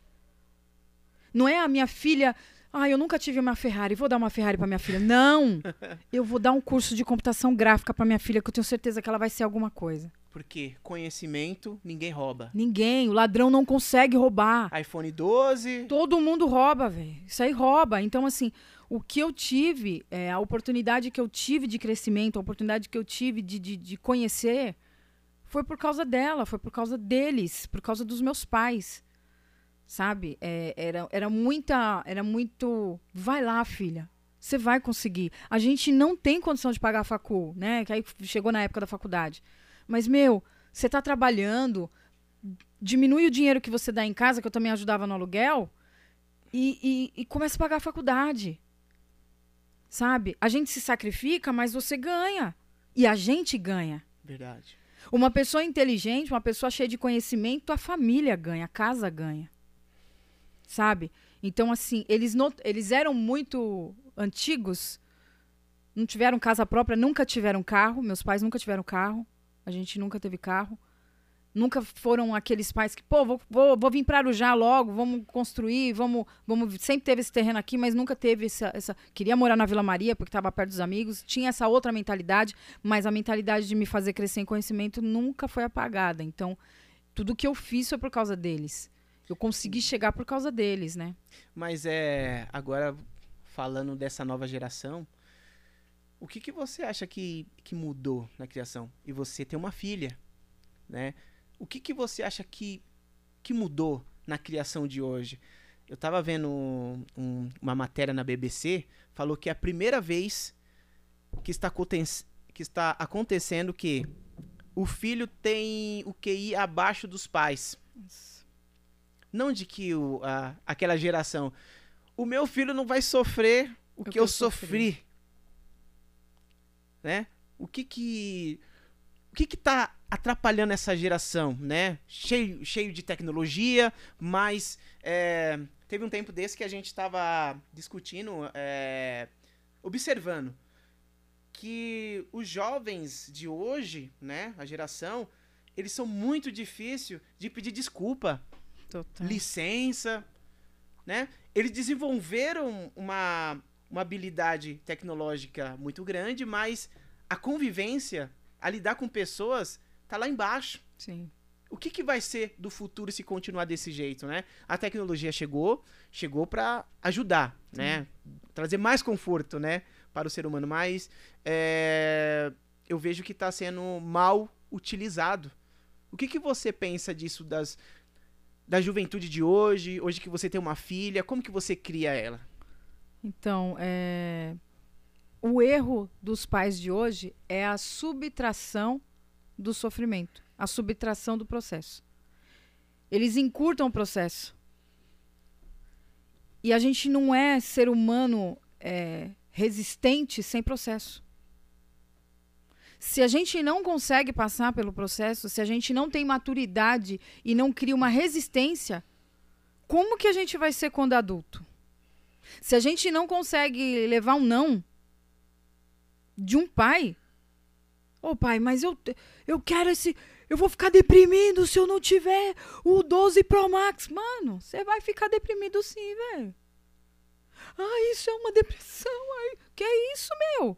C: Não é a minha filha ah, eu nunca tive uma Ferrari, vou dar uma Ferrari para minha filha. Não! Eu vou dar um curso de computação gráfica para minha filha, que eu tenho certeza que ela vai ser alguma coisa.
A: Porque conhecimento ninguém rouba.
C: Ninguém, o ladrão não consegue roubar.
A: iPhone 12.
C: Todo mundo rouba, velho. Isso aí rouba. Então, assim, o que eu tive, é, a oportunidade que eu tive de crescimento, a oportunidade que eu tive de, de, de conhecer, foi por causa dela, foi por causa deles, por causa dos meus pais. Sabe? É, era, era muita. Era muito. Vai lá, filha. Você vai conseguir. A gente não tem condição de pagar a facul, né? Que aí chegou na época da faculdade. Mas, meu, você tá trabalhando, diminui o dinheiro que você dá em casa, que eu também ajudava no aluguel, e, e, e começa a pagar a faculdade. Sabe? A gente se sacrifica, mas você ganha. E a gente ganha.
A: Verdade.
C: Uma pessoa inteligente, uma pessoa cheia de conhecimento, a família ganha, a casa ganha. Sabe? Então, assim, eles, não, eles eram muito antigos, não tiveram casa própria, nunca tiveram carro. Meus pais nunca tiveram carro. A gente nunca teve carro. Nunca foram aqueles pais que, pô, vou, vou, vou vir para Arujá logo, vamos construir, vamos, vamos. Sempre teve esse terreno aqui, mas nunca teve essa. essa... Queria morar na Vila Maria, porque estava perto dos amigos. Tinha essa outra mentalidade, mas a mentalidade de me fazer crescer em conhecimento nunca foi apagada. Então, tudo que eu fiz foi por causa deles. Eu consegui chegar por causa deles, né?
A: Mas é. Agora, falando dessa nova geração, o que, que você acha que, que mudou na criação? E você tem uma filha, né? O que, que você acha que, que mudou na criação de hoje? Eu estava vendo um, uma matéria na BBC, falou que é a primeira vez que está, que está acontecendo que o filho tem o QI abaixo dos pais. Não de que o, a, aquela geração. O meu filho não vai sofrer o, o que, que, eu, sofri. sofri. Né? O que que o que está atrapalhando essa geração, né? Cheio, cheio de tecnologia, mas é, teve um tempo desse que a gente estava discutindo, é, observando que os jovens de hoje, né, a geração, eles são muito difíceis de pedir desculpa, Total. licença, né? Eles desenvolveram uma, uma habilidade tecnológica muito grande, mas a convivência a lidar com pessoas, tá lá embaixo.
C: Sim.
A: O que, que vai ser do futuro se continuar desse jeito, né? A tecnologia chegou, chegou para ajudar, Sim. né? Trazer mais conforto, né? Para o ser humano, mas é, eu vejo que está sendo mal utilizado. O que, que você pensa disso das, da juventude de hoje, hoje que você tem uma filha, como que você cria ela?
C: Então, é, o erro dos pais de hoje é a subtração do sofrimento, a subtração do processo. Eles encurtam o processo. E a gente não é ser humano é, resistente sem processo. Se a gente não consegue passar pelo processo, se a gente não tem maturidade e não cria uma resistência, como que a gente vai ser quando adulto? Se a gente não consegue levar um não, de um pai. Ô oh, pai, mas eu, eu quero esse. Eu vou ficar deprimido se eu não tiver o 12 Pro Max. Mano, você vai ficar deprimido sim, velho. Ah, isso é uma depressão. Ai, que é isso, meu?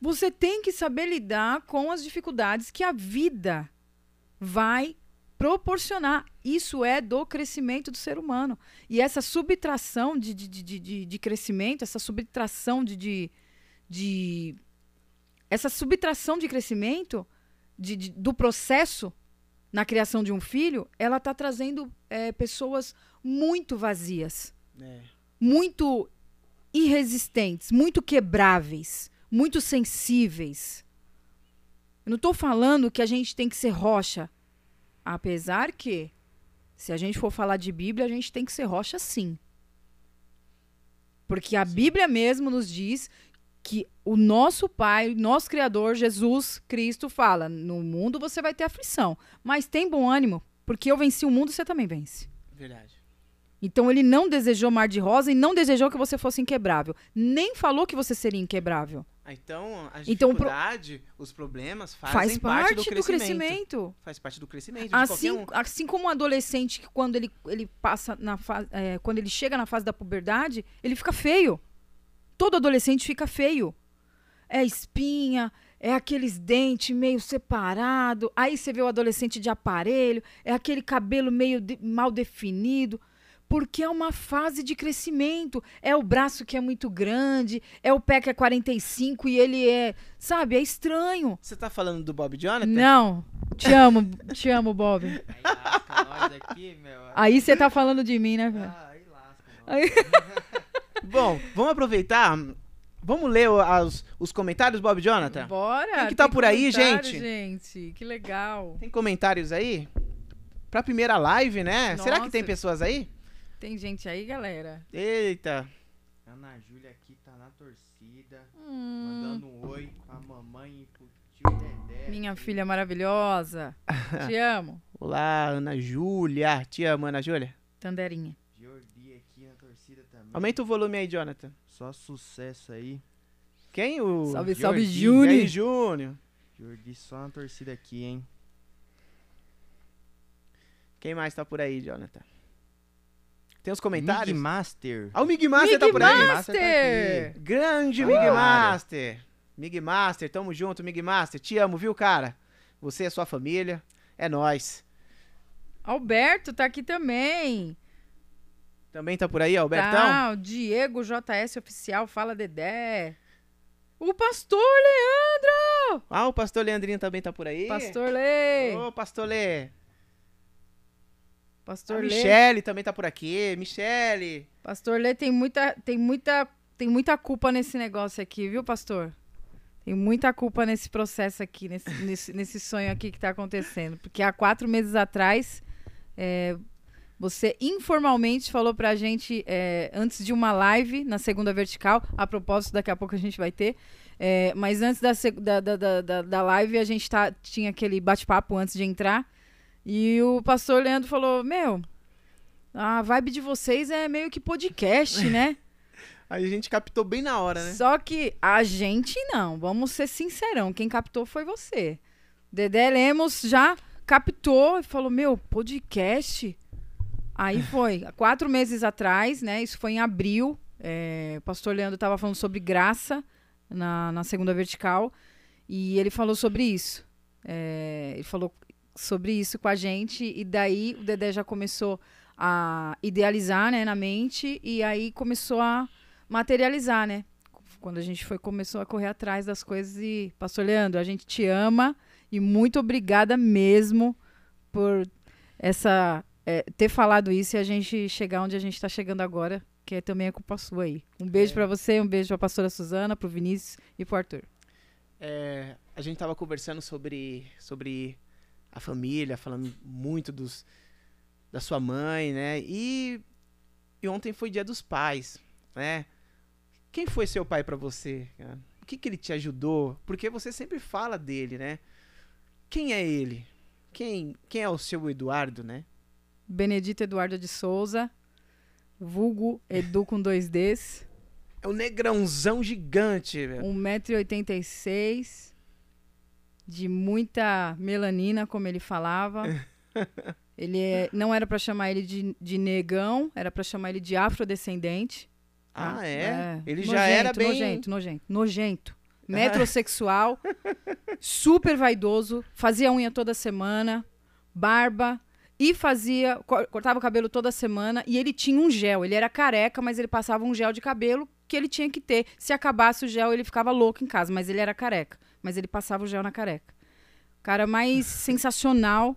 C: Você tem que saber lidar com as dificuldades que a vida vai proporcionar. Isso é do crescimento do ser humano. E essa subtração de, de, de, de, de crescimento, essa subtração de, de, de. Essa subtração de crescimento de, de, do processo na criação de um filho, ela está trazendo é, pessoas muito vazias. É. Muito irresistentes, muito quebráveis, muito sensíveis. Eu não estou falando que a gente tem que ser rocha Apesar que, se a gente for falar de Bíblia, a gente tem que ser rocha sim. Porque a Bíblia mesmo nos diz que o nosso Pai, nosso Criador, Jesus Cristo, fala: no mundo você vai ter aflição, mas tem bom ânimo, porque eu venci o mundo, você também vence.
A: Verdade.
C: Então ele não desejou mar de rosa e não desejou que você fosse inquebrável. Nem falou que você seria inquebrável.
A: Então, a dificuldade, então, pro... os problemas fazem faz parte, parte do, crescimento. do, crescimento. Faz parte do crescimento.
C: Assim,
A: um.
C: assim como um adolescente que quando ele, ele passa na fase, é, quando ele chega na fase da puberdade, ele fica feio. Todo adolescente fica feio. É espinha, é aqueles dentes meio separado. Aí você vê o adolescente de aparelho, é aquele cabelo meio de, mal definido porque é uma fase de crescimento. É o braço que é muito grande, é o pé que é 45 e ele é. Sabe, é estranho.
A: Você tá falando do Bob Jonathan?
C: Não. Te amo, te amo, Bob. Aí você tá falando de mim, né, velho? Ah, aí
A: lasca. Bom, vamos aproveitar. Vamos ler os, os comentários, Bob Jonathan?
C: Bora!
A: Quem que tá por aí, gente?
C: gente? Que legal.
A: Tem comentários aí? Pra primeira live, né? Nossa. Será que tem pessoas aí?
C: Tem gente aí, galera?
A: Eita!
B: Ana Júlia aqui tá na torcida, hum. mandando um oi pra mamãe e pro tio Dedé.
C: Minha filha maravilhosa. Te amo.
A: Olá, Ana Júlia. Te amo, Ana Júlia.
C: Tanderinha.
B: Jordi aqui na torcida também.
A: Aumenta o volume aí, Jonathan.
B: Só sucesso aí.
A: Quem? O
C: salve, salve, Júnior. E aí,
A: Júnior.
B: Jordi só na torcida aqui, hein?
A: Quem mais tá por aí, Jonathan? Tem os comentários?
B: Mig Master.
A: Ah, o Mig Master tá
C: Mig
A: por aí.
B: Master
C: Master!
B: tá aqui.
A: Grande
B: Tá
A: Mig. Master. Mig Master, tamo junto, Mig Master. Te amo, viu, cara? Você e a sua família. É nóis.
C: Alberto tá aqui também.
A: Também tá por aí, Albertão?
C: Tá, o Diego JS Oficial, fala Dedé. O Pastor Leandro!
A: Ah, o pastor Leandrinho também tá por aí.
C: Pastor Lê!
A: Ô, pastor Lê. A
C: Pastor Lê.
A: Michele também tá por aqui. Michele.
C: Pastor Lê tem muita, tem muita, tem muita culpa nesse negócio aqui, viu, pastor? Tem muita culpa nesse processo aqui, nesse, nesse, nesse sonho aqui que tá acontecendo. Porque há quatro meses atrás, é, você informalmente falou pra gente, é, antes de uma live na segunda vertical, a propósito, daqui a pouco a gente vai ter. é, mas antes da, da, da, da- da live, a gente tá, tinha aquele bate-papo antes de entrar. E o pastor Leandro falou: Meu, a vibe de vocês é meio que podcast, né?
A: Aí a gente captou bem na hora, né?
C: Só que a gente não, vamos ser sincerão, quem captou foi você. Dedé Lemos já captou e falou: Meu, podcast? Aí foi, quatro meses atrás, né? Isso foi em abril. é, o pastor Leandro estava falando sobre graça na, na segunda vertical. E ele falou sobre isso. É, ele falou sobre isso com a gente. E daí o Dedé já começou a idealizar né, na mente. E aí começou a materializar, né? Quando a gente foi, começou a correr atrás das coisas. E, pastor Leandro, a gente te ama. E muito obrigada mesmo por essa é, ter falado isso e a gente chegar onde a gente está chegando agora, que é também é culpa sua aí. Um beijo
A: É.
C: pra você, um beijo pra pastora Suzana, pro Vinícius e pro Arthur.
A: É, a gente tava conversando sobre, sobre a família, falando muito dos, da sua mãe, né? E, e ontem foi dia dos pais, né? Quem foi seu pai pra você? cara? O que, que ele te ajudou? Porque você sempre fala dele, né? Quem é ele? Quem, quem é o seu Eduardo, né?
C: Benedito Eduardo de Souza, vulgo Edu com dois Ds,
A: É um negrãozão gigante, velho.
C: 1,86m, de muita melanina, como ele falava. Ele é- não era pra chamar ele de, de negão, era pra chamar ele de afrodescendente. tá?
A: Ah, é? Ele já
C: Nojento,
A: era bem-
C: Nojento, nojento, nojento. Metrosexual, super vaidoso, fazia unha toda semana, barba e fazia, co- cortava o cabelo toda semana e ele tinha um gel. Ele era careca, mas ele passava um gel de cabelo que ele tinha que ter. Se acabasse o gel, ele ficava louco em casa, mas ele era careca, mas ele passava o gel na careca. Cara mais sensacional,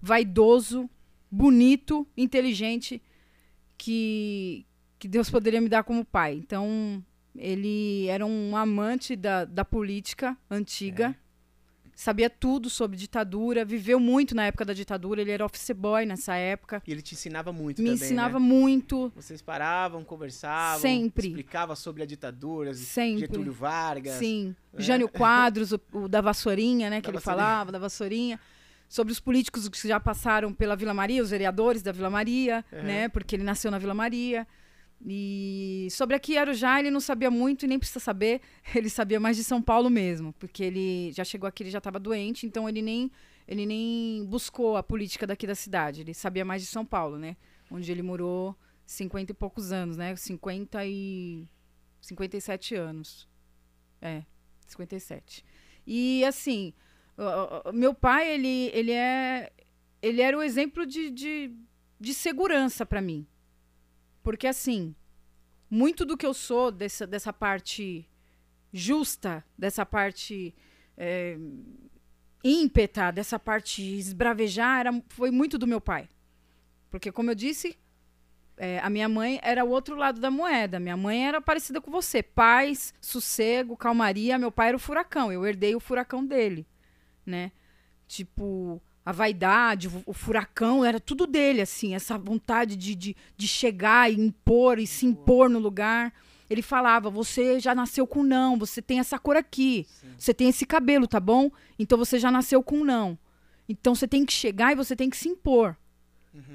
C: vaidoso, bonito, inteligente que que Deus poderia me dar como pai. Então, ele era um amante da, da política antiga, sabia tudo sobre ditadura, viveu muito na época da ditadura, ele era office boy nessa época,
A: E ele te ensinava muito
C: me
A: também,
C: ensinava
A: né?
C: muito,
A: Vocês paravam, conversavam,
C: Sempre.
A: explicava sobre a ditadura,
C: sempre.
A: Getúlio Vargas.
C: Sim,
A: É.
C: Jânio Quadros, o, o da vassourinha, né, que
A: Da
C: ele
A: vassourinha.
C: falava, da vassourinha. Sobre os políticos que já passaram pela Vila Maria, os vereadores da Vila Maria,
A: Uhum.
C: né? Porque ele nasceu na Vila Maria. E sobre aqui Arujá ele não sabia muito e nem precisa saber. Ele sabia mais de São Paulo mesmo, porque ele já chegou aqui, ele já estava doente, então ele nem ele nem buscou a política daqui da cidade. Ele sabia mais de São Paulo, né? Onde ele morou 50 e poucos anos, né? 50 e 57 anos. É, 57. E assim, meu pai, ele, ele é ele era o exemplo de, de, de segurança para mim. Porque assim, muito do que eu sou dessa, dessa parte justa, dessa parte é, ímpeta, dessa parte esbravejar, era, foi muito do meu pai. Porque, como eu disse, é, a minha mãe era o outro lado da moeda. Minha mãe era parecida com você. Paz, sossego, calmaria. Meu pai era o furacão. Eu herdei o furacão dele, né? Tipo, a vaidade, o, o furacão, era tudo dele, assim. Essa vontade de, de, de chegar e impor e se impor no lugar. Ele falava, você já nasceu com não, você tem essa cor aqui. Você tem esse cabelo, tá bom? Então você já nasceu com não. Então você tem que chegar e você tem que se impor.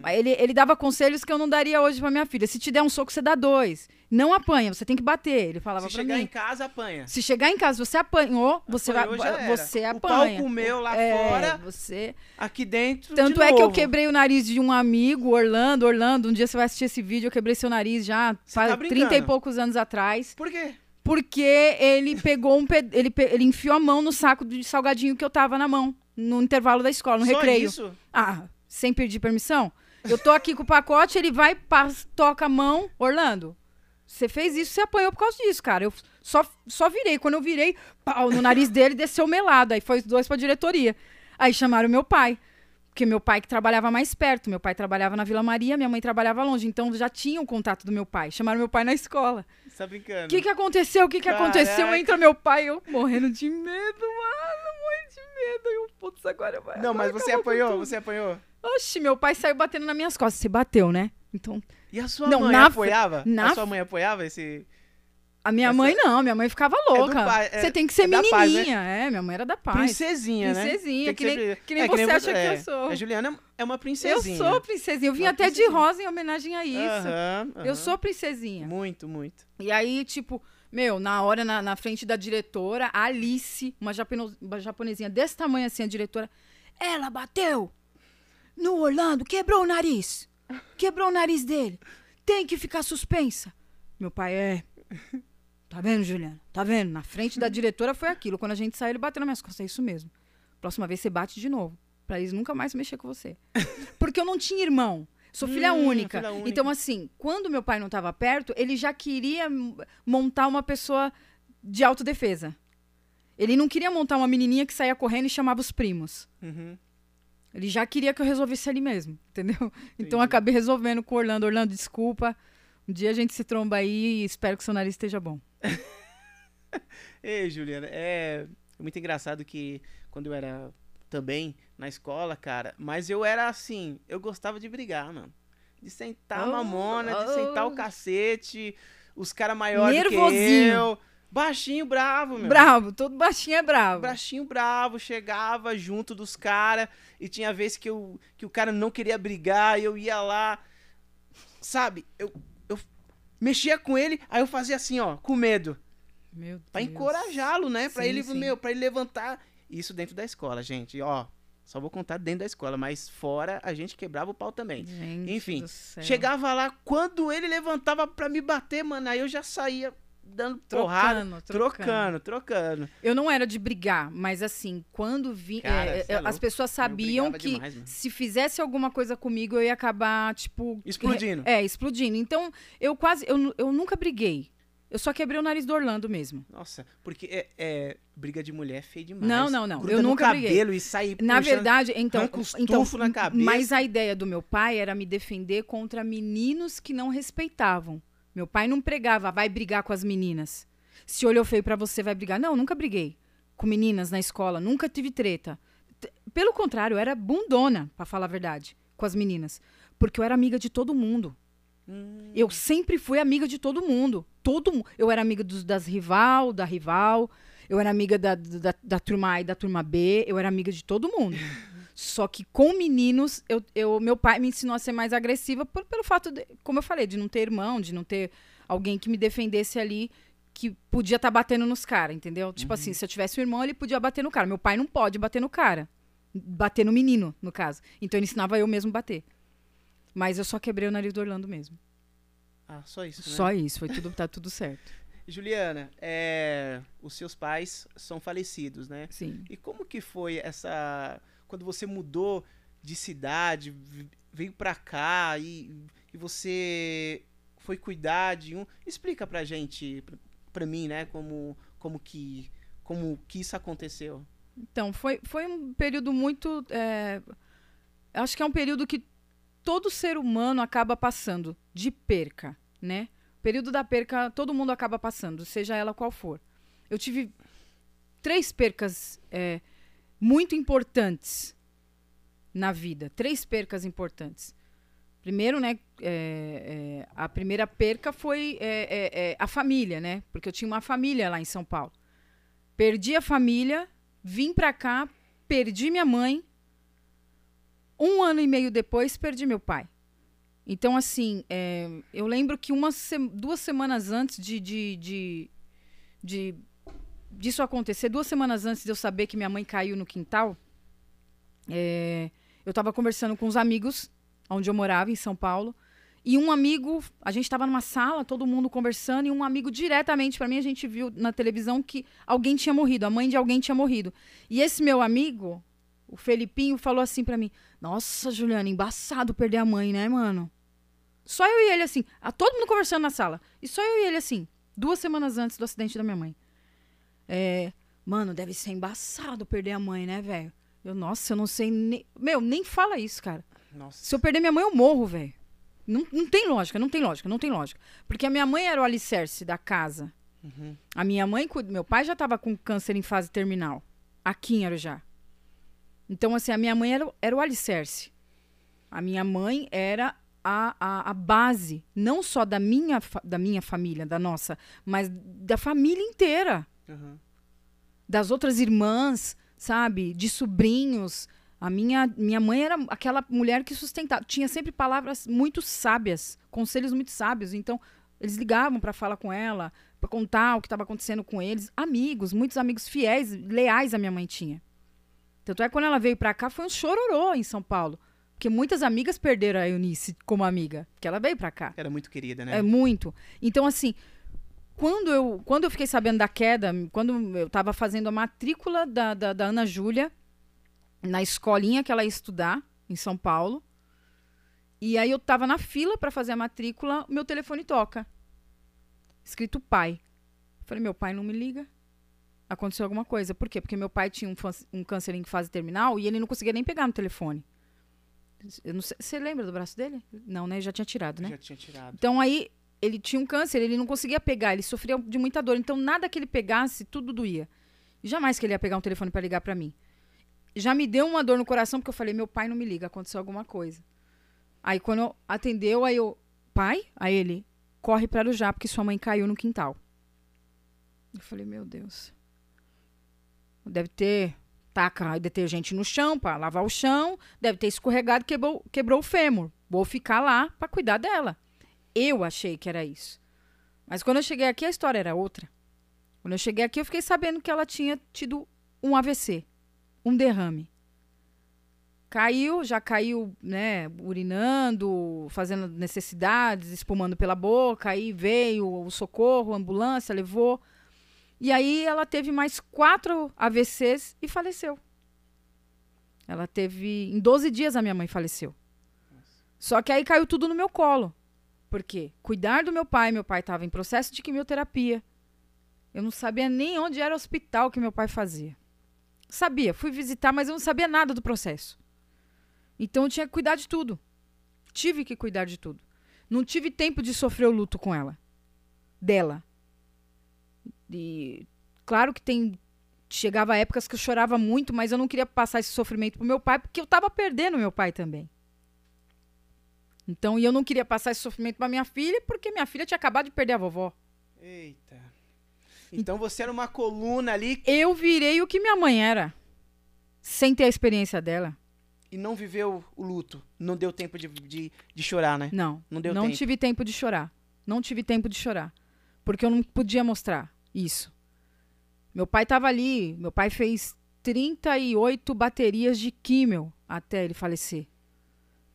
C: Aí Ele, ele dava conselhos que eu não daria hoje pra minha filha. Se te der um soco, você dá dois. Não apanha, você tem que bater. Ele falava
A: Se chegar
C: mim.
A: em casa, apanha.
C: Se chegar em casa, você apanhou, você
A: Apanhou,
C: vai. Você
A: O pau
C: apanha.
A: comeu lá
C: É,
A: fora,
C: Você.
A: aqui dentro.
C: Tanto
A: de
C: é que eu quebrei o nariz de um amigo, Orlando. Orlando, um dia você vai assistir esse vídeo, eu quebrei seu nariz já,
A: Você tá
C: faz
A: brincando?
C: 30 e poucos anos atrás.
A: Por quê?
C: Porque ele pegou um. pe- Ele, pe- ele enfiou a mão no saco de salgadinho que eu tava na mão, no intervalo da escola, no
A: Só
C: recreio.
A: isso?
C: Ah, sem pedir permissão? Eu tô aqui com o pacote, ele vai, pas- toca a mão. Orlando, você fez isso, você apanhou por causa disso, cara. Eu só, só virei. Quando eu virei, pau, no nariz dele desceu melado. Aí foi os dois pra diretoria. Aí chamaram meu pai. Porque meu pai que trabalhava mais perto. Meu pai trabalhava na Vila Maria, minha mãe trabalhava longe. Então já tinham contato do meu pai. Chamaram meu pai na escola.
A: Você tá brincando?
C: O que, que aconteceu? O que, que aconteceu? Entra meu pai, eu morrendo de medo, mano. Morrendo de medo. E eu, putz, agora vai.
A: Não, mas
C: agora
A: você
C: acabou com
A: apanhou? Você apanhou?
C: Oxi, meu pai saiu batendo nas minhas costas. Você bateu, né? Então,
A: E a sua
C: Não,
A: mãe
C: na
A: apoiava?
C: na
A: A sua mãe apoiava esse...
C: a minha
A: Essa-
C: mãe não, minha mãe ficava
A: do
C: louca.
A: pai, é-
C: Você tem que ser
A: é da paz, né?
C: menininha. É, minha mãe era da paz.
A: Princesinha, né?
C: Princesinha,
A: Tem
C: que nem- que nem
A: é,
C: você
A: vo-
C: acha que eu
A: é.
C: sou.
A: A Juliana é uma
C: Eu
A: princesinha.
C: sou princesinha. Eu vim
A: Uma
C: até de
A: princesinha.
C: rosa em homenagem a isso. Eu sou princesinha.
A: Muito, muito.
C: E aí, tipo, meu, na hora, na, na frente da diretora, a Alice, uma, uma japonesinha desse tamanho assim, a diretora, ela bateu no Orlando, quebrou o nariz. Quebrou o nariz dele. Tem que ficar suspensa. Meu pai, é. Tá vendo, Juliana? Tá vendo? Na frente da diretora foi aquilo. Quando a gente saiu, ele bateu nas minhas costas. É isso mesmo. Próxima vez você bate de novo. Pra eles nunca mais mexer com você. Porque eu não tinha irmão. Sou filha
A: Hum,
C: única.
A: filha única.
C: Então, assim, quando meu pai não estava perto, ele já queria montar uma pessoa de autodefesa. Ele não queria montar uma menininha que saía correndo e chamava os primos.
A: Uhum.
C: Ele já queria que eu resolvesse ali mesmo, entendeu? Então eu
A: Entendi.
C: acabei resolvendo com o Orlando. Orlando, desculpa. Um dia a gente se tromba aí e espero que seu nariz esteja bom.
A: Ei, Juliana, é muito engraçado que quando eu era também na escola, cara, mas eu era assim, eu gostava de brigar, mano. De sentar a
C: Oh,
A: mamona, de
C: oh.
A: sentar o cacete, os caras maiores que eu. Baixinho bravo, meu.
C: Bravo, todo baixinho é bravo.
A: Baixinho bravo, chegava junto dos caras e tinha vezes que, eu, que o cara não queria brigar e eu ia lá, sabe? Eu, eu mexia com ele, aí eu fazia assim, ó, com medo.
C: Meu Deus.
A: Pra encorajá-lo, né? Pra
C: Sim,
A: ele,
C: sim.
A: meu, pra ele levantar. Isso dentro da escola, gente. Ó, só vou contar dentro da escola, mas fora a gente quebrava o pau também.
C: Gente
A: Enfim. Chegava lá, quando ele levantava pra me bater, mano, aí eu já saía dando porrada,
C: Trocando,
A: trocando, trocando.
C: Eu não era de brigar, mas assim, quando vi.
A: Cara,
C: é,
A: é
C: é, as pessoas sabiam que
A: demais,
C: se fizesse alguma coisa comigo, eu ia acabar, tipo.
A: Explodindo.
C: É, explodindo. Então, eu quase. Eu, eu nunca briguei. Eu só quebrei o nariz do Orlando mesmo.
A: Nossa, porque é, é- briga de mulher é feio demais.
C: Não, não, não.
A: Gruda
C: Eu
A: no
C: nunca briguei.
A: cabelo e sai
C: Na
A: puxando-
C: verdade, então, então
A: na cabeça.
C: mas a ideia do meu pai era me defender contra meninos que não respeitavam. Meu pai não pregava, vai brigar com as meninas. Se olhou feio pra você, vai brigar. Não, nunca briguei com meninas na escola, nunca tive treta. Pelo contrário, eu era bundona, pra falar a verdade, com as meninas, porque eu era amiga de todo mundo.
A: Hum,
C: Eu sempre fui amiga de todo mundo. Todo mu- Eu era amiga dos, das rival, da rival. Eu era amiga da, da, da turma A e da turma B. Eu era amiga de todo mundo. Só que com meninos, eu, eu, meu pai me ensinou a ser mais agressiva por- pelo fato, de, como eu falei, de não ter irmão, de não ter alguém que me defendesse ali, que podia estar batendo nos caras, entendeu? Tipo assim, se eu tivesse um irmão, ele podia bater no cara. Meu pai não pode bater no cara. Bater no menino, no caso. Então ele ensinava eu mesmo bater. Mas eu só quebrei o nariz do Orlando mesmo.
A: Ah, só isso, né?
C: Só isso, foi tudo, tá tudo certo.
A: Juliana, é, os seus pais são falecidos, né?
C: Sim.
A: E como que foi essa... Quando você mudou de cidade, veio pra cá e, e você foi cuidar de um... Explica pra gente, pra, mim, né? Como, como, que, como que isso aconteceu.
C: Então, foi, foi um período muito. é, acho que é um período que todo ser humano acaba passando de perca, né? Período da perca, todo mundo acaba passando, seja ela qual for. Eu tive três percas é, muito importantes na vida. Três percas importantes. Primeiro, né, é, é, a primeira perca foi é, é, é, a família, né? Porque eu tinha uma família lá em São Paulo. Perdi a família, vim pra cá, perdi minha mãe. Um ano e meio depois, perdi meu pai. Então, assim, é, eu lembro que uma duas semanas antes de, de, de, de- disso acontecer, duas semanas antes de eu saber que minha mãe caiu no quintal, é, eu tava conversando com os amigos onde eu morava, em São Paulo. E um amigo, a gente estava numa sala, todo mundo conversando, e um amigo diretamente para mim, a gente viu na televisão que alguém tinha morrido, a mãe de alguém tinha morrido. E esse meu amigo, o Felipinho, falou assim para mim: Nossa, Juliana, embaçado perder a mãe, né, mano? Só eu e ele assim, a todo mundo conversando na sala. E só eu e ele assim, duas semanas antes do acidente da minha mãe. É, mano, deve ser embaçado perder a mãe, né, velho? Eu, nossa, eu não sei nem. Meu, nem fala isso, cara.
A: Nossa.
C: Se eu perder minha mãe, eu morro, velho. Não, não tem lógica, não tem lógica, não tem lógica. Porque a minha mãe era o alicerce da casa.
A: Uhum.
C: A minha mãe, meu pai já tava com câncer em fase terminal. Aqui em Arujá. Então, assim, a minha mãe era, o- era o alicerce. A minha mãe era a, a, a base, não só da minha, da minha família, da nossa, mas da família inteira
A: Uhum.
C: das outras irmãs, sabe? De sobrinhos. A minha, minha mãe era aquela mulher que sustentava. Tinha sempre palavras muito sábias, conselhos muito sábios. Então, eles ligavam para falar com ela, para contar o que estava acontecendo com eles. Amigos, muitos amigos fiéis, leais a minha mãe tinha. Tanto é que quando ela veio para cá, foi um chororô em São Paulo. Porque muitas amigas perderam a Eunice como amiga. Porque ela veio para cá.
A: Era muito querida, né?
C: É muito. Então, assim, quando eu, quando eu fiquei sabendo da queda, quando eu estava fazendo a matrícula da, da, da Ana Júlia, na escolinha que ela ia estudar, em São Paulo, e aí eu estava na fila para fazer a matrícula, meu telefone toca. Escrito pai. Falei, meu pai não me liga. Aconteceu alguma coisa. Por quê? Porque meu pai tinha um, um câncer em fase terminal e ele não conseguia nem pegar no telefone. Eu não sei- Você lembra do braço dele? Não, né? Já tinha tirado, né?
A: Já tinha tirado.
C: Então aí ele tinha um câncer, ele não conseguia pegar, ele sofria de muita dor. Então nada que ele pegasse, tudo doía. Jamais que ele ia pegar um telefone para ligar para mim. Já me deu uma dor no coração porque eu falei, meu pai não me liga, aconteceu alguma coisa. Aí quando eu atendeu, aí eu, pai? Aí ele, corre para o já porque sua mãe caiu no quintal. Eu falei, meu Deus. Deve ter taca detergente no chão para lavar o chão, deve ter escorregado, quebrou, quebrou o fêmur. Vou ficar lá para cuidar dela. Eu achei que era isso. Mas quando eu cheguei aqui, a história era outra. Quando eu cheguei aqui, eu fiquei sabendo que ela tinha tido um AVC, um derrame. Caiu, já caiu, né, urinando, fazendo necessidades, espumando pela boca, aí veio o socorro, a ambulância, levou. E aí ela teve mais quatro AVCs e faleceu. Ela teve. Em 12 dias a minha mãe faleceu. Só que aí caiu tudo no meu colo. Por quê? Cuidar do meu pai. Meu pai estava em processo de quimioterapia. Eu não sabia nem onde era o hospital que meu pai fazia. Sabia, fui visitar, mas eu não sabia nada do processo. Então eu tinha que cuidar de tudo. Tive que cuidar de tudo. Não tive tempo de sofrer o luto com ela. Dela. E claro que tem chegava épocas que eu chorava muito, mas eu não queria passar esse sofrimento pro meu pai, porque eu tava perdendo meu pai também. Então, e eu não queria passar esse sofrimento pra minha filha, porque minha filha tinha acabado de perder a vovó.
A: Eita. Então você era uma coluna ali
C: Eu virei o que minha mãe era, sem ter a experiência dela.
A: e não viveu o luto. Não deu tempo de, de, de chorar, né?
C: Não,
A: Não deu
C: não
A: tempo.
C: tive tempo de chorar. Não tive tempo de chorar, porque eu não podia mostrar isso. Meu pai tava ali, meu pai fez 38 baterias de químio até ele falecer.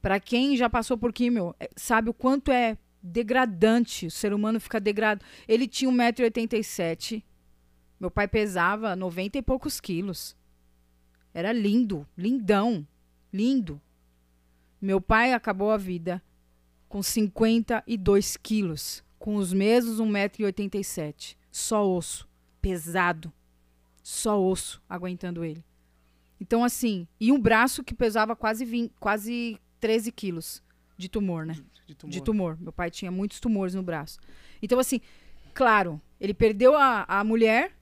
C: Para quem já passou por químio, é, sabe o quanto é degradante, o ser humano fica degradado. Ele tinha 1,87m. Meu pai pesava 90 e poucos quilos. Era lindo, lindão, lindo. Meu pai acabou a vida com 52 quilos, com os mesmos 1,87m. Só osso, pesado. Só osso aguentando ele. Então, assim, e um braço que pesava quase, 20, quase 13 quilos de tumor, né?
A: De tumor.
C: de tumor. Meu pai tinha muitos tumores no braço. Então, assim, claro, ele perdeu a, a mulher,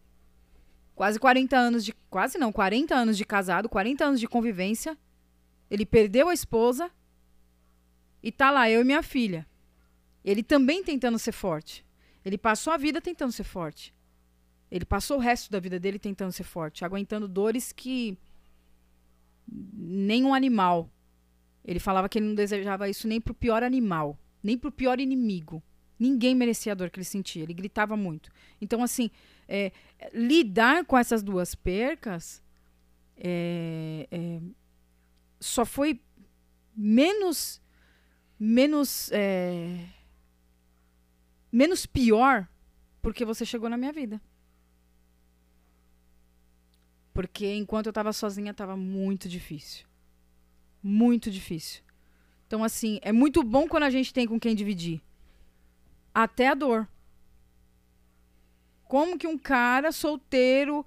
C: quase 40 anos de. Quase não, 40 anos de casado, 40 anos de convivência. Ele perdeu a esposa e tá lá, eu e minha filha. Ele também tentando ser forte. Ele passou a vida tentando ser forte. Ele passou o resto da vida dele tentando ser forte, aguentando dores que nenhum animal Ele falava que ele não desejava isso nem pro pior animal, nem pro pior inimigo. Ninguém merecia a dor que ele sentia. Ele gritava muito. Então, assim, é, lidar com essas duas percas é, é, só foi menos menos é, menos pior porque você chegou na minha vida. Porque enquanto eu tava sozinha, tava muito difícil. Muito difícil. Então, assim, é muito bom quando a gente tem com quem dividir. Até a dor. Como que um cara solteiro,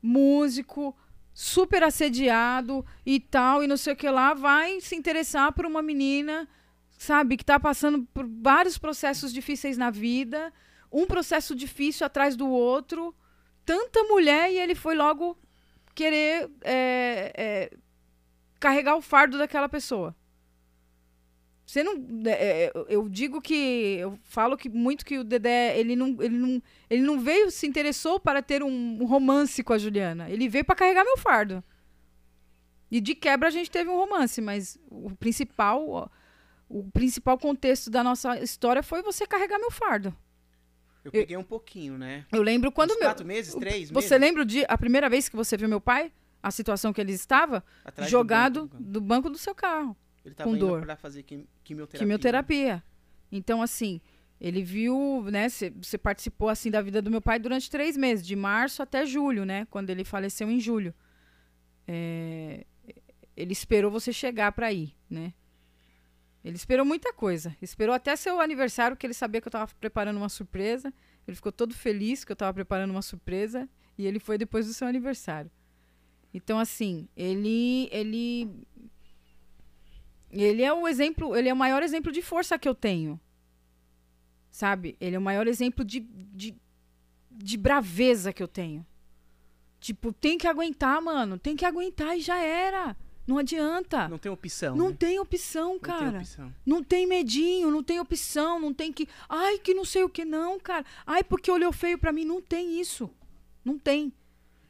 C: músico, super assediado e tal, e não sei o que lá, vai se interessar por uma menina, sabe, que tá passando por vários processos difíceis na vida, um processo difícil atrás do outro, tanta mulher, e ele foi logo querer é, é, carregar o fardo daquela pessoa. Você não. É, é, eu digo que. Eu falo que muito que o Dedé. Ele não, ele não, ele não veio, se interessou para ter um, um romance com a Juliana. Ele veio para carregar meu fardo. E de quebra a gente teve um romance, mas o principal. O principal contexto da nossa história foi você carregar meu fardo.
A: Eu peguei um pouquinho, né?
C: Eu lembro quando
A: Uns
C: meu.
A: quatro meses, três
C: Você
A: meses?
C: lembra o dia, a primeira vez que você viu meu pai? A situação que ele estava?
A: Atrás do
C: jogado
A: banco,
C: do banco do seu carro.
A: Ele tava
C: com dor.
A: pra fazer quim- quimioterapia.
C: Quimioterapia. Então, assim, ele viu, né? Você participou, assim, da vida do meu pai durante três meses, de março até julho, né? Quando ele faleceu em julho. É, ele esperou você chegar para ir, né? Ele esperou muita coisa. Esperou até seu aniversário, que ele sabia que eu tava preparando uma surpresa. Ele ficou todo feliz que eu tava preparando uma surpresa. E ele foi depois do seu aniversário. Então, assim, ele. ele ele é o exemplo, ele é o maior exemplo de força que eu tenho. Sabe? Ele é o maior exemplo de, de, de braveza que eu tenho. Tipo, tem que aguentar, mano. Tem que aguentar e já era. Não adianta.
A: Não tem opção.
C: Não
A: né?
C: tem opção,
A: Não
C: cara.
A: tem opção.
C: Não tem medinho, não tem opção, não tem que. Ai, que não sei o que, não, cara. Ai, porque olhou feio pra mim. Não tem isso. Não tem.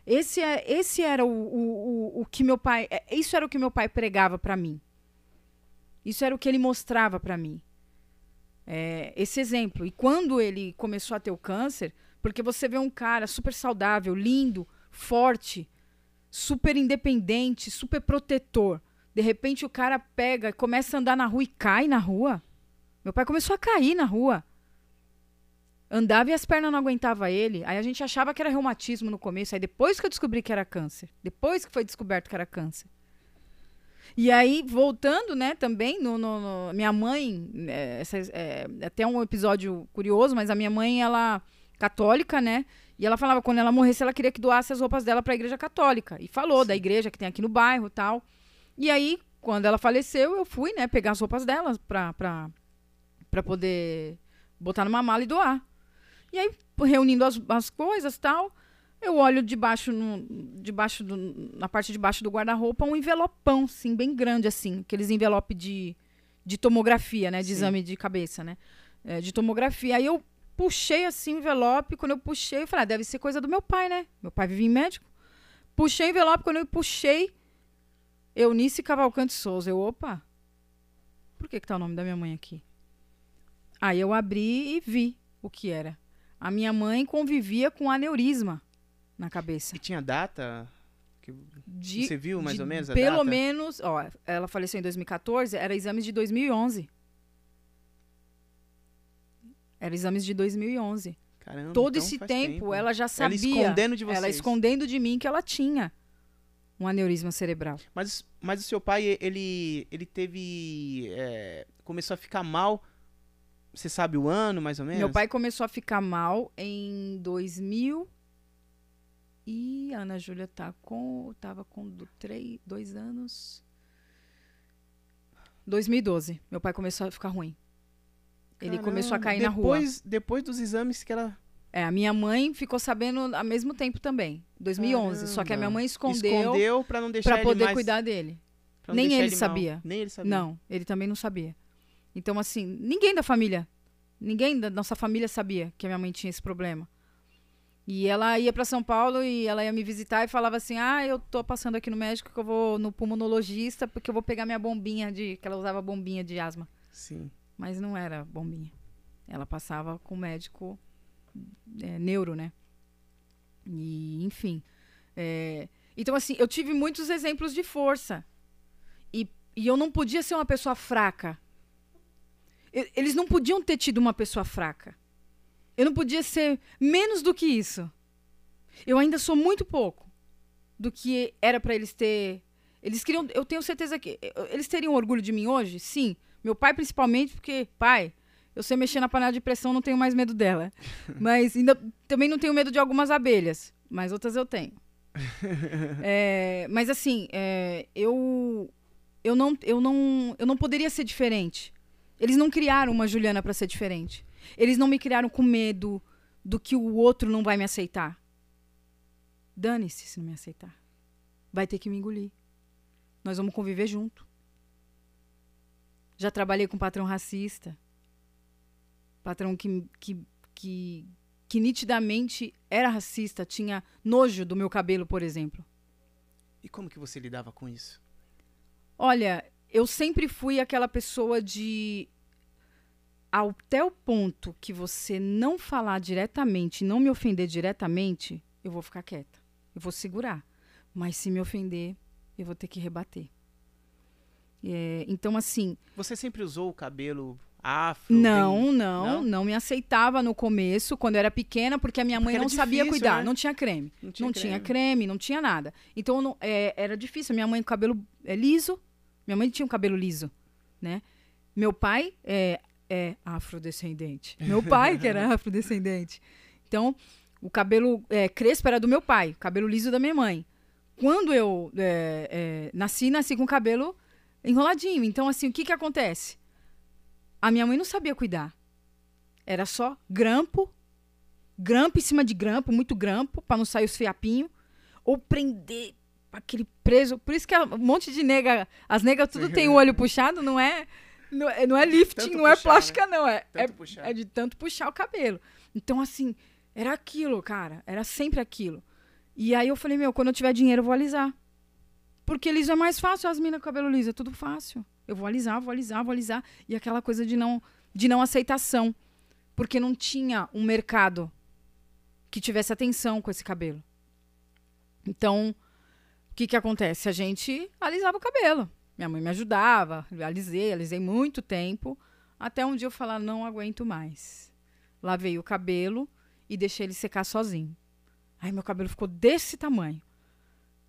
C: Esse, é, esse era o, o, o, o que meu pai. é, Isso era o que meu pai pregava pra mim. Isso era o que ele mostrava pra mim. É, esse exemplo. E quando ele começou a ter o câncer, porque você vê um cara super saudável, lindo, forte, super independente, super protetor. De repente o cara pega, começa a andar na rua e cai na rua. Meu pai começou a cair na rua. Andava e as pernas não aguentavam ele. Aí a gente achava que era reumatismo no começo. Aí depois que eu descobri que era câncer. Depois que foi descoberto que era câncer. E aí, voltando, né, também, no, no- no- minha mãe, é, essa- é, até um episódio curioso, mas a minha mãe, ela, católica, né, e ela falava, quando ela morresse, ela queria que doasse as roupas dela para a igreja católica. E falou da igreja que tem aqui no bairro tal. E aí, quando ela faleceu, eu fui, né, pegar as roupas dela pra, pra poder botar numa mala e doar. E aí, reunindo as, as coisas tal, eu olho debaixo, no, debaixo do, na parte de baixo do guarda-roupa um envelopão, assim, bem grande, assim. Aqueles envelopes de, de tomografia, né? De
A: Sim.
C: exame de cabeça, né? É, de tomografia. Aí eu puxei, assim, o envelope. Quando eu puxei, eu falei, ah, deve ser coisa do meu pai, né? Meu pai vivia em médico. Puxei o envelope. Quando eu puxei, Eunice Cavalcante Souza. Eu, opa, por que que tá o nome da minha mãe aqui? Aí eu abri e vi o que era. A minha mãe convivia com aneurisma na cabeça.
A: E tinha data? Que
C: De,
A: você viu mais
C: de
A: ou menos a
C: Pelo
A: data?
C: menos, ó, ela faleceu em 2014, era exames de 2011. Era exames de 2011.
A: Caramba,
C: Todo
A: então
C: esse
A: faz
C: tempo, ela já
A: Ela
C: sabia.
A: escondendo de
C: ela
A: vocês.
C: escondendo de mim que ela tinha um aneurisma cerebral.
A: Mas, mas o seu pai, ele, ele teve. é, começou a ficar mal. Você sabe o ano, mais ou menos?
C: Meu pai começou a ficar mal em 2000 e a Ana Júlia tá com, tava com do, três, dois anos. 2012. Meu pai começou a ficar ruim. Ele começou a
A: Caramba,
C: cair na rua.
A: depois, Depois dos exames que ela.
C: É, a minha mãe ficou sabendo ao mesmo tempo também, 2011. Só que a minha
A: Caramba.
C: mãe escondeu,
A: Escondeu pra não deixar
C: pra
A: ele
C: poder
A: mais,
C: cuidar dele. Nem ele
A: mal.
C: sabia.
A: Nem ele sabia.
C: Não, ele também não sabia. Então, assim, ninguém da família, ninguém da nossa família sabia que a minha mãe tinha esse problema. E ela ia para São Paulo e ela ia me visitar e falava assim: "Ah, eu tô passando aqui no médico que eu vou no pulmonologista porque eu vou pegar minha bombinha de que ela usava bombinha de asma".
A: Sim.
C: Mas não era bombinha. Ela passava com o médico é, neuro, né? E, enfim. é, então, assim, eu tive muitos exemplos de força. E, e eu não podia ser uma pessoa fraca. Eles não podiam ter tido uma pessoa fraca. Eu não podia ser menos do que isso. Eu ainda sou muito pouco do que era pra eles ter. Eles queriam. Eu tenho certeza que. Eles teriam orgulho de mim hoje? Sim. Meu pai, principalmente, porque, pai, eu sei mexer na panela de pressão, não tenho mais medo dela. Mas ainda também não tenho medo de algumas abelhas. Mas outras eu tenho. É, mas assim, é, eu, eu, não, eu, não, eu não poderia ser diferente. Eles não criaram uma Juliana pra ser diferente. Eles não me criaram com medo do que o outro não vai me aceitar. Dane-se se não me aceitar. Vai ter que me engolir. Nós vamos conviver junto. Já trabalhei com patrão racista. Patrão que, que, que, que nitidamente era racista, tinha nojo do meu cabelo, por exemplo.
A: E como que você lidava com isso?
C: Olha, eu sempre fui aquela pessoa de. Até o ponto que você não falar diretamente, não me ofender diretamente, eu vou ficar quieta. Eu vou segurar. Mas se me ofender, eu vou ter que rebater. É, então, assim,
A: Você sempre usou o cabelo afro?
C: não,
A: bem-
C: não,
A: não?
C: não, me aceitava no começo, quando eu era pequena, porque a minha mãe não
A: era
C: sabia
A: difícil,
C: cuidar,
A: né?
C: não tinha creme.
A: Não tinha
C: não
A: creme.
C: tinha creme, não tinha nada. Então não- é, era difícil. Minha mãe com cabelo é, liso. Minha mãe tinha um cabelo liso, né? Meu pai é, é afrodescendente. Meu pai que era afrodescendente. Então, o cabelo é, crespo era do meu pai, o cabelo liso da minha mãe. Quando eu é, é, nasci, nasci com o cabelo enroladinho. Então, assim, o que que acontece? A minha mãe não sabia cuidar. Era só grampo, grampo em cima de grampo, muito grampo, para não sair os fiapinhos, ou prender aquele preso. Por isso que um monte de nega, as negas tudo tem o olho puxado, não é, não é, não é lifting,
A: Tanto
C: não é
A: puxar,
C: plástica, não, é, é,
A: Tanto puxar.
C: é de tanto puxar o cabelo. Então, assim, era aquilo, cara, era sempre aquilo. E aí eu falei, meu, quando eu tiver dinheiro eu vou alisar. Porque liso é mais fácil, as minas com cabelo liso, é tudo fácil. Eu vou alisar, vou alisar, vou alisar. E aquela coisa de não, de não aceitação. Porque não tinha um mercado que tivesse atenção com esse cabelo. Então, o que que acontece? A gente alisava o cabelo. Minha mãe me ajudava, eu alisei, alisei muito tempo, até um dia eu falar, não aguento mais. Lavei o cabelo e deixei ele secar sozinho. Aí meu cabelo ficou desse tamanho.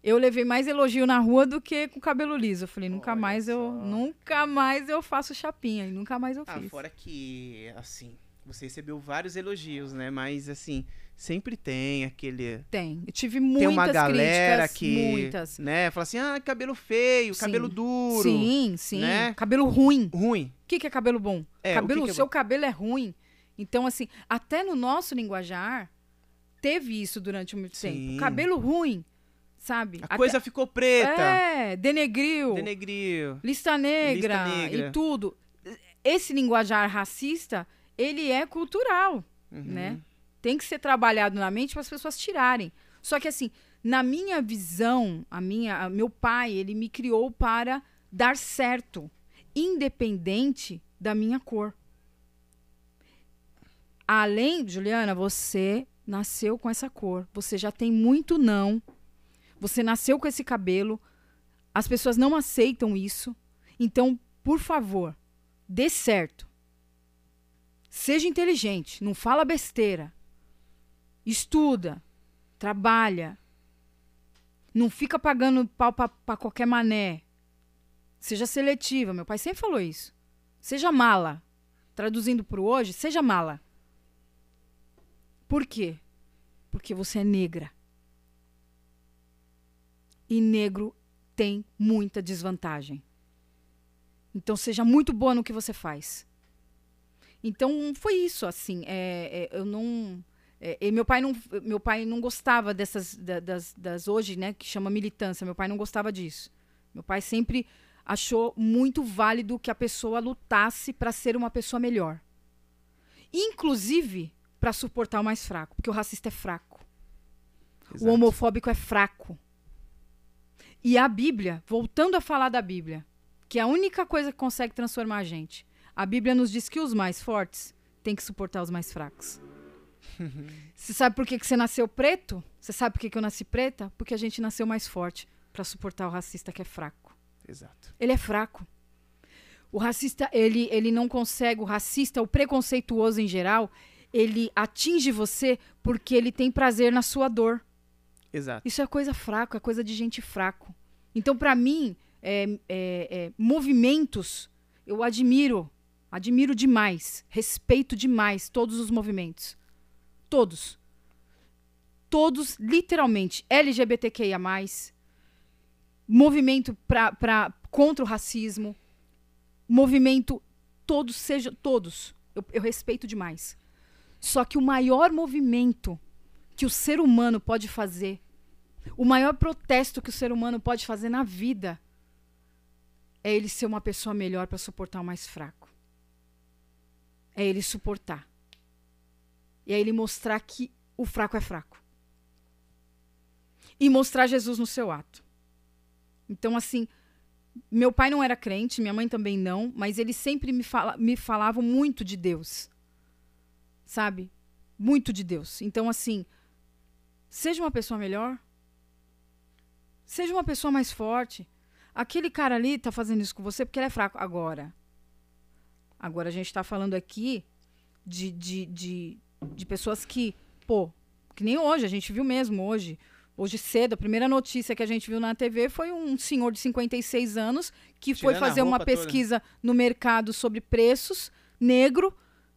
C: Eu levei mais elogio na rua do que com o cabelo liso. Eu falei, nunca
A: Olha
C: mais eu,
A: só.
C: nunca mais eu faço chapinha, e nunca mais eu
A: Ah,
C: fiz.
A: fora que, assim, você recebeu vários elogios, né? Mas, assim, sempre tem aquele...
C: Tem. Eu tive muitas
A: tem uma galera
C: críticas,
A: que,
C: muitas.
A: né? Fala assim, ah, cabelo feio,
C: Sim.
A: cabelo duro.
C: Sim, sim.
A: né?
C: Cabelo ruim.
A: Ruim.
C: O que, que é cabelo bom?
A: É, o
C: cabelo,
A: que que é
C: seu cabelo é ruim. Então, assim, até no nosso linguajar, teve isso durante muito
A: Sim.
C: tempo. Cabelo ruim, sabe?
A: A
C: Até-
A: coisa ficou preta.
C: É, denegriu,
A: Denegriu.
C: lista negra,
A: Lista negra.
C: e tudo. Esse linguajar racista, ele é cultural,
A: Uhum.
C: né? Tem que ser trabalhado na mente para as pessoas tirarem. Só que, assim, na minha visão, a minha, a- meu pai, ele me criou para dar certo, independente da minha cor. Além, Juliana, você nasceu com essa cor. Você já tem muito não. Você nasceu com esse cabelo. As pessoas não aceitam isso. Então, por favor, dê certo. Seja inteligente, não fala besteira. Estuda, trabalha. Não fica pagando pau para qualquer mané. Seja seletiva. Meu pai sempre falou isso. Seja mala. Traduzindo para hoje, seja mala. Por quê? Porque você é negra. E negro tem muita desvantagem. Então seja muito boa no que você faz. Então foi isso, assim. é, é, eu não. É, e meu pai não, meu pai não gostava dessas da- das, das hoje, né, que chama militância. Meu pai não gostava disso. Meu pai sempre achou muito válido que a pessoa lutasse para ser uma pessoa melhor, inclusive para suportar o mais fraco, porque o racista é fraco. O homofóbico é fraco. E a Bíblia, voltando a falar da Bíblia, que é a única coisa que consegue transformar a gente. A Bíblia nos diz que os mais fortes têm que suportar os mais fracos. Você sabe por que, que você nasceu preto? Você sabe por que, que eu nasci preta? Porque a gente nasceu mais forte para suportar o racista que é fraco.
A: Exato.
C: Ele é fraco. O racista, ele, ele não consegue, o racista, o preconceituoso em geral, ele atinge você porque ele tem prazer na sua dor.
A: Exato.
C: Isso é coisa fraca, é coisa de gente fraco. Então, para mim, é, é, é, movimentos, eu admiro, admiro demais, respeito demais todos os movimentos. Todos. Todos, literalmente, LGBTQIA+, movimento pra, pra, contra o racismo, movimento, todos, seja, todos. Eu, eu respeito demais. Só que o maior movimento que o ser humano pode fazer, o maior protesto que o ser humano pode fazer na vida, é ele ser uma pessoa melhor para suportar o mais fraco. É ele suportar. E é ele mostrar que o fraco é fraco. E mostrar Jesus no seu ato. Então, assim, meu pai não era crente, minha mãe também não, mas eles sempre me, fala, me falavam muito de Deus. Sabe? Muito de Deus. Então, assim, seja uma pessoa melhor. Seja uma pessoa mais forte. Aquele cara ali tá fazendo isso com você porque ele é fraco. Agora. Agora a gente tá falando aqui de, de, de, de pessoas que, pô, que nem hoje, a gente viu mesmo hoje. Hoje cedo, a primeira notícia que a gente viu na TV foi um senhor de 56 anos que
A: Tirando
C: foi fazer uma
A: roupa toda.
C: pesquisa no mercado sobre preços, negro,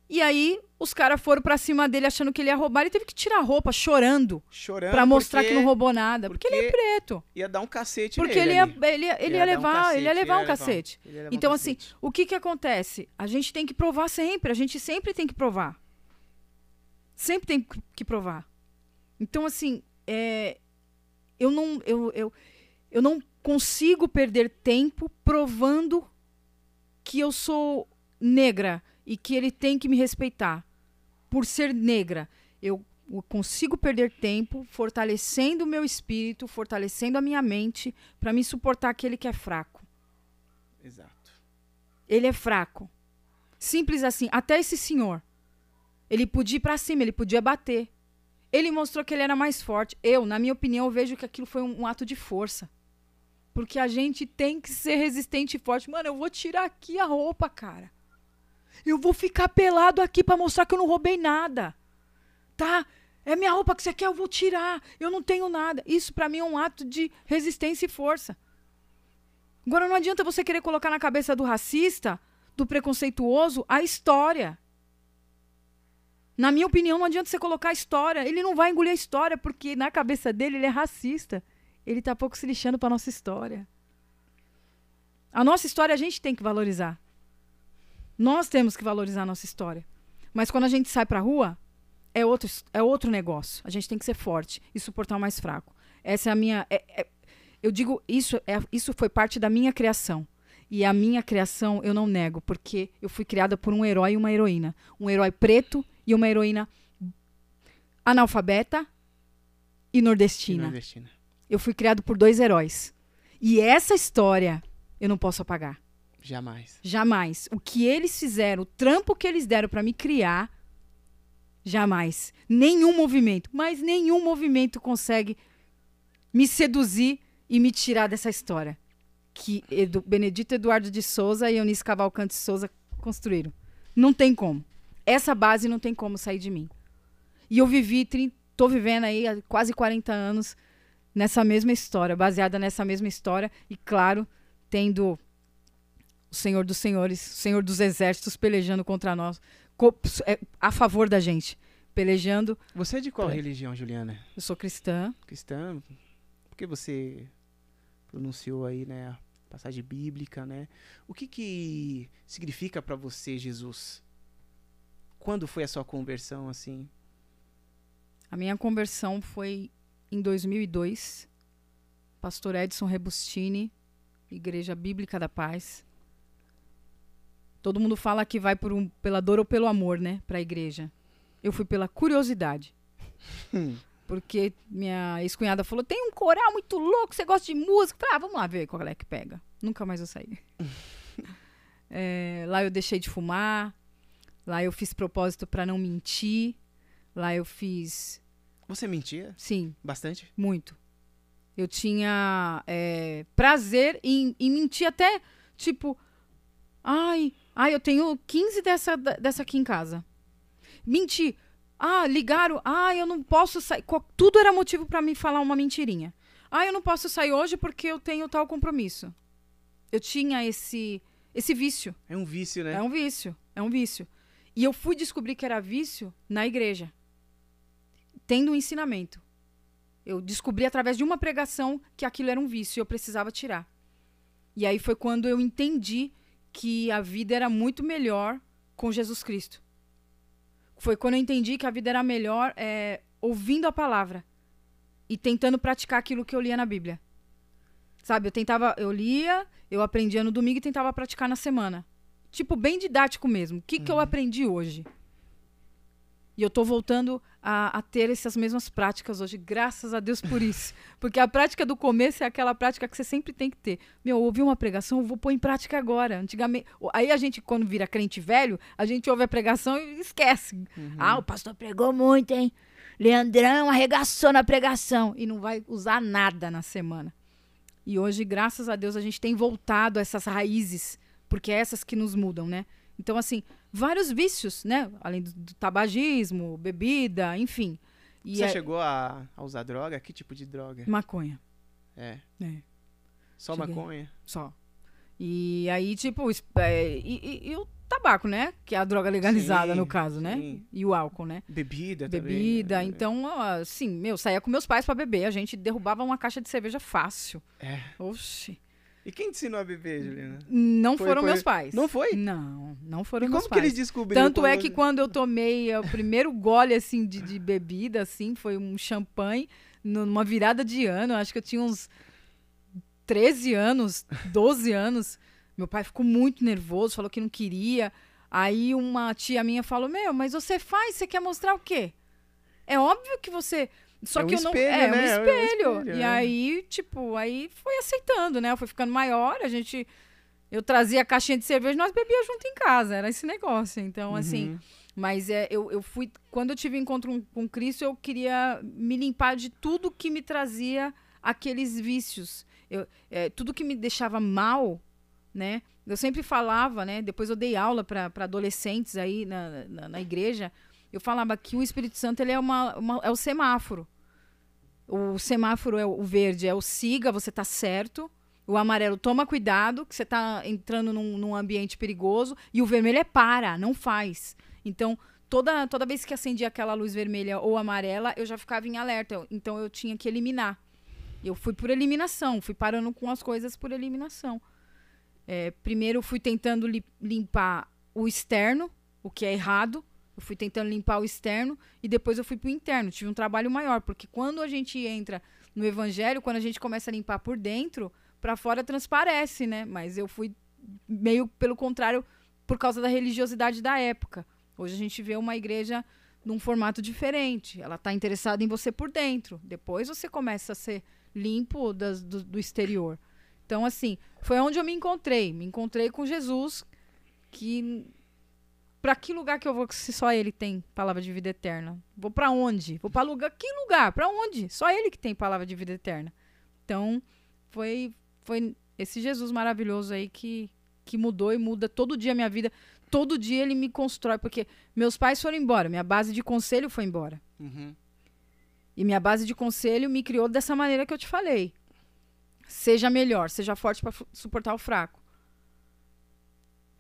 C: e aí os caras foram pra cima dele achando que ele ia roubar, ele teve que tirar a roupa chorando
A: Chorando.
C: pra mostrar
A: porque
C: que não roubou nada, porque, ele é
A: porque
C: preto.
A: Ia dar um cacete
C: Porque
A: nele
C: ele ia,
A: ali.
C: ele ia, ele ia
A: um
C: levar,
A: cacete,
C: ele ia levar um cacete.
A: ele ia levar um
C: Então, assim,
A: cacete.
C: o que que acontece? A gente tem que provar sempre, a gente sempre tem que provar. Sempre tem que provar. Então, assim, é, eu, não, eu, eu, eu não consigo perder tempo provando que eu sou negra e que ele tem que me respeitar por ser negra. Eu consigo perder tempo fortalecendo o meu espírito, fortalecendo a minha mente para me suportar aquele que é fraco.
A: Exato.
C: Ele é fraco. Simples assim. Até esse senhor. Ele podia ir pra cima, ele podia bater. Ele mostrou que ele era mais forte. Eu, na minha opinião, vejo que aquilo foi um, um ato de força. Porque a gente tem que ser resistente e forte. Mano, eu vou tirar aqui a roupa, cara. Eu vou ficar pelado aqui pra mostrar que eu não roubei nada. Tá? É minha roupa que você quer, eu vou tirar. Eu não tenho nada. Isso pra mim é um ato de resistência e força. Agora não adianta você querer colocar na cabeça do racista, do preconceituoso, a história. Na minha opinião, não adianta você colocar a história. Ele não vai engolir a história, porque na cabeça dele ele é racista. Ele tá pouco se lixando pra nossa história. A nossa história a gente tem que valorizar. Nós temos que valorizar a nossa história. Mas quando a gente sai pra rua, é outro, é outro negócio. A gente tem que ser forte e suportar o mais fraco. Essa é a minha. é- é- eu digo, isso, é, isso foi parte da minha criação. E a minha criação eu não nego, porque eu fui criada por um herói e uma heroína. Um herói preto e uma heroína analfabeta e
A: E
C: nordestina.
A: nordestina.
C: Eu fui criado por dois heróis. E essa história eu não posso apagar.
A: Jamais.
C: Jamais. O que eles fizeram, o trampo que eles deram pra me criar, jamais. Nenhum movimento, mas nenhum movimento consegue me seduzir e me tirar dessa história que Edu- Benedito Eduardo de Souza e Eunice Cavalcante Souza construíram. Não tem como. Essa base não tem como sair de mim. E eu vivi, tô vivendo aí há quase 40 anos nessa mesma história, baseada nessa mesma história e claro, tendo o Senhor dos Senhores, o Senhor dos Exércitos pelejando contra nós, é, a favor da gente, pelejando.
A: Você é de qual
C: É.
A: religião, Juliana?
C: Eu sou cristã,
A: Cristã? Por que você pronunciou aí, né, a passagem bíblica, né? O que que significa pra você Jesus? Quando foi a sua conversão, assim?
C: A minha conversão foi em 2002. Pastor Edson Rebustini, Igreja Bíblica da Paz. Todo mundo fala que vai por um, pela dor ou pelo amor, né, para a igreja. Eu fui pela curiosidade.
A: Hum.
C: Porque minha ex-cunhada falou: tem um coral muito louco, você gosta de música? Falei, ah, vamos lá ver qual é que pega. Nunca mais eu saí. É, lá eu deixei de fumar. Lá eu fiz propósito para não mentir. Lá eu fiz.
A: Você mentia?
C: Sim,
A: Bastante?
C: muito. Eu tinha é, prazer em, em mentir até, tipo, ai, ai, eu tenho 15 dessa, dessa aqui em casa. Mentir. Ah, ligaram. Ah, eu não posso sair. Tudo era motivo pra me falar uma mentirinha. Ah, eu não posso sair hoje porque eu tenho tal compromisso. Eu tinha esse esse vício.
A: É um vício, né?
C: É um vício. É um vício. E eu fui descobrir que era vício na igreja. Tendo um ensinamento. Eu descobri através de uma pregação que aquilo era um vício e eu precisava tirar. E aí foi quando eu entendi que a vida era muito melhor com Jesus Cristo. Foi quando eu entendi que a vida era melhor é, ouvindo a palavra e tentando praticar aquilo que eu lia na Bíblia. Sabe, eu tentava, eu lia, eu aprendia no domingo e tentava praticar na semana. Tipo, bem didático mesmo. O que, que eu aprendi hoje? E eu tô voltando a, a ter essas mesmas práticas hoje, graças a Deus por isso. Porque a prática do começo é aquela prática que você sempre tem que ter. Meu, ouvi uma pregação, eu vou pôr em prática agora. Antigamente. Aí a gente, quando vira crente velho, a gente ouve a pregação e esquece. Ah, o pastor pregou muito, hein? Leandrão arregaçou na pregação. E não vai usar nada na semana. E hoje, graças a Deus, a gente tem voltado a essas raízes, porque é essas que nos mudam, né? Então, assim, vários vícios, né? Além do, do tabagismo, bebida, enfim. E
A: Você
C: é-
A: chegou a, a usar droga? Que tipo de droga?
C: Maconha,
A: É.
C: é,
A: Só
C: Cheguei.
A: maconha?
C: só. E aí, tipo, é, e, e- e o tabaco, né? Que é a droga legalizada,
A: Sim,
C: no caso, né?
A: sim.
C: E o álcool, né?
A: Bebida também.
C: Bebida.
A: né?
C: Então, assim, meu, saía com meus pais pra beber. A gente derrubava uma caixa de cerveja fácil.
A: É.
C: Oxi.
A: E quem te ensinou a beber, Juliana?
C: Não
A: Foi-
C: foram
A: foi-
C: meus pais.
A: Não foi?
C: Não, não foram
A: E
C: meus
A: como que
C: pais.
A: eles descobriram?
C: Tanto é
A: quando-
C: que quando eu tomei o primeiro gole, assim, de, de bebida, assim, foi um champanhe, numa virada de ano, acho que eu tinha uns 13 anos, 12 anos. Meu pai ficou muito nervoso, falou que não queria. Aí uma tia minha falou, meu, mas você faz, você quer mostrar o quê? É óbvio que você... Só
A: É um
C: que eu não...
A: espelho,
C: é, um
A: né? É um
C: espelho.
A: espelho,
C: e
A: é.
C: aí, tipo, aí foi aceitando, né? Eu fui ficando maior, a gente... Eu trazia a caixinha de cerveja e nós bebíamos junto em casa. Era esse negócio. Então, assim...
A: Uhum.
C: Mas é, eu, eu fui. Quando eu tive encontro com- com Cristo, eu queria me limpar de tudo que me trazia aqueles vícios. Eu, é, tudo que me deixava mal, né? Eu sempre falava, né? Depois eu dei aula para adolescentes aí na, na, na igreja. Eu falava que o Espírito Santo ele é, uma, uma- é o semáforo. O semáforo é o verde, é o siga, você tá certo. O amarelo, toma cuidado, que você tá entrando num, num ambiente perigoso. E o vermelho é para, não faz. Então, toda, toda vez que acendia aquela luz vermelha ou amarela, eu já ficava em alerta. Então, eu tinha que eliminar. Eu fui por eliminação, fui parando com as coisas por eliminação. É, primeiro, fui tentando li- limpar o externo, o que é errado. Eu fui tentando limpar o externo e depois eu fui pro interno. Tive um trabalho maior, porque quando a gente entra no evangelho, quando a gente começa a limpar por dentro, para fora transparece, né? Mas eu fui meio pelo contrário por causa da religiosidade da época. Hoje a gente vê uma igreja num formato diferente. Ela está interessada em você por dentro. Depois você começa a ser limpo das- do, do exterior. Então, assim, foi onde eu me encontrei. Me encontrei com Jesus, que para que lugar que eu vou se só ele tem palavra de vida eterna? Vou para onde? Vou para lugar que lugar? Para onde? Só ele que tem palavra de vida eterna. Então, foi foi esse Jesus maravilhoso aí que que mudou e muda todo dia a minha vida. Todo dia ele me constrói, porque meus pais foram embora, minha base de conselho foi embora.
A: Uhum.
C: E minha base de conselho me criou dessa maneira que eu te falei. Seja melhor, seja forte para suportar o fraco.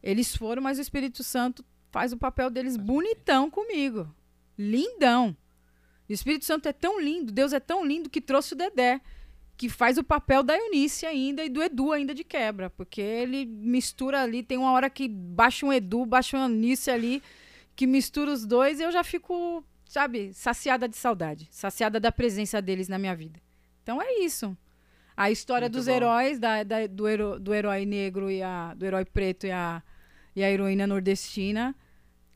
C: Eles foram, mas o Espírito Santo faz o papel deles bonitão comigo. Lindão. E o Espírito Santo é tão lindo, Deus é tão lindo que trouxe o Dedé, que faz o papel da Eunice ainda e do Edu ainda de quebra, porque ele mistura ali, tem uma hora que baixa um Edu, baixa uma Eunice ali, que mistura os dois e eu já fico, sabe, saciada de saudade, saciada da presença deles na minha vida. Então é isso. A história
A: Muito
C: dos
A: bom.
C: heróis, da, da- do, do herói negro e a, do herói preto e a, e a heroína nordestina,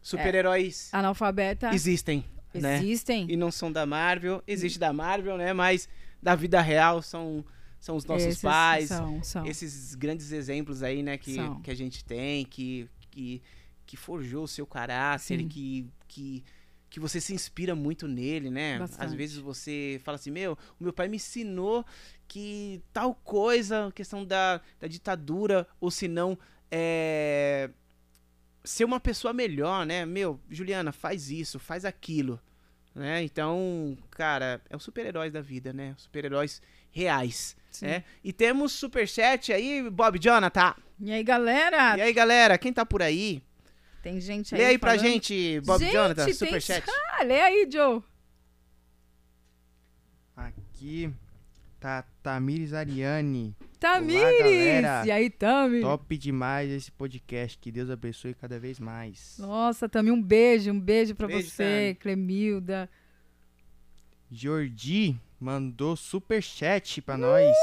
A: Super-heróis
C: analfabeta.
A: existem. né?
C: Existem.
A: E não são da Marvel. Existe da Marvel, né? Mas da vida real são, são os nossos
C: Esses
A: pais.
C: São, são.
A: Esses grandes exemplos aí, né? Que,
C: São.
A: que a gente tem, que, que, que forjou o seu caráter,
C: Sim.
A: que, que, que você se inspira muito nele, né? Às
C: Bastante.
A: vezes você fala assim, meu, o meu pai me ensinou que tal coisa, questão da, da ditadura, ou se não, é, ser uma pessoa melhor, né? Meu, Juliana, faz isso, faz aquilo, né? Então, cara, é os super-heróis da vida, né? Super-heróis reais,
C: Sim.
A: né? E temos superchat aí, Bob Jonathan.
C: E aí, galera?
A: E aí, galera, quem tá por aí?
C: Tem gente aí.
A: Lê aí pra
C: falando.
A: gente, Bob
C: Gente,
A: Jonathan,
C: tem-
A: superchat.
C: Ah, lê aí, Joe.
B: Aqui tá Tamires Ariane.
C: Tamires!
B: galera.
C: e aí, Tami?
B: Top demais esse podcast. Que Deus abençoe cada vez mais.
C: Nossa, Tami, um beijo, um beijo pra
A: Beijo,
C: você,
A: Tami.
C: Clemilda.
B: Jordi mandou superchat pra nós.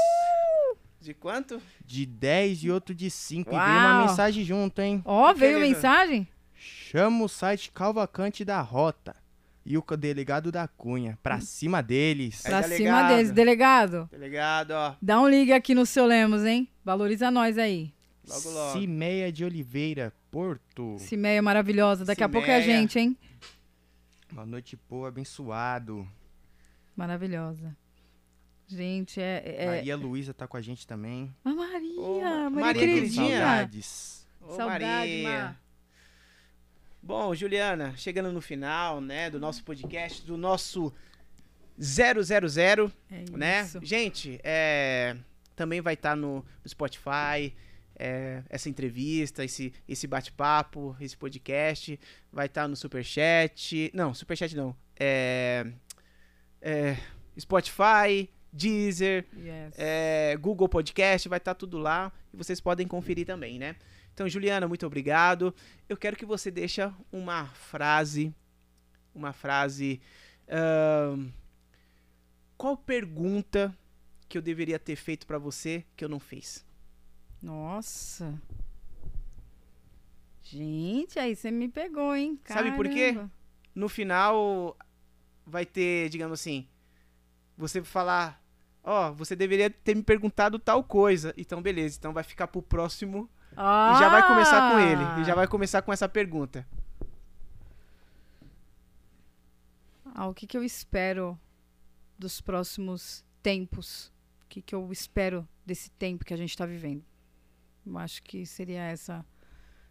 A: De quanto?
B: De 10 e outro de 5. E veio uma mensagem junto, hein?
C: Ó,
A: que
C: veio
A: ele-
C: mensagem?
B: Chama o site Calvacante da Rota. E o delegado da Cunha. Pra cima deles.
C: Pra cima
A: delegado.
C: deles. Delegado,
A: ligado, ó.
C: dá um ligue aqui no seu Lemos, hein? Valoriza nós aí.
A: Logo, logo.
B: Cimeia de Oliveira, Porto.
C: Cimeia maravilhosa. Daqui a pouco é a
A: Cimeia.
C: gente, hein?
B: Uma noite boa, abençoado.
C: Maravilhosa. Gente, é. é...
B: Maria Luísa tá com a gente também.
C: Ah, Maria!
A: Ô,
C: Maria,
A: Maria queridinha.
B: Saudades.
A: Ô,
C: Saudade,
A: Maria.
C: Mar.
A: Bom, Juliana, chegando no final, né, do nosso podcast, do nosso 000,
C: É
A: né?
C: isso.
A: Gente, é, também vai estar no, no Spotify, é, essa entrevista, esse, esse bate-papo, esse podcast, vai estar no Superchat, não, Superchat não, é, é, Spotify, Deezer,
C: Yes.
A: é, Google Podcast, vai estar tudo lá e vocês podem conferir também, né? Então, Juliana, muito obrigado. Eu quero que você deixe uma frase, uma frase. ahn, qual pergunta que eu deveria ter feito pra você que eu não fiz?
C: Nossa. Gente, aí você me pegou, hein?
A: Sabe por quê?
C: Caramba.
A: No final, vai ter, digamos assim, você falar, ó, você deveria ter me perguntado tal coisa. Então, beleza. Então, vai ficar pro próximo
C: Ah!
A: E já vai começar com ele. E já vai começar com essa pergunta.
C: Ah, o que, que eu espero dos próximos tempos? O que, que eu espero desse tempo que a gente está vivendo? Eu acho que seria essa.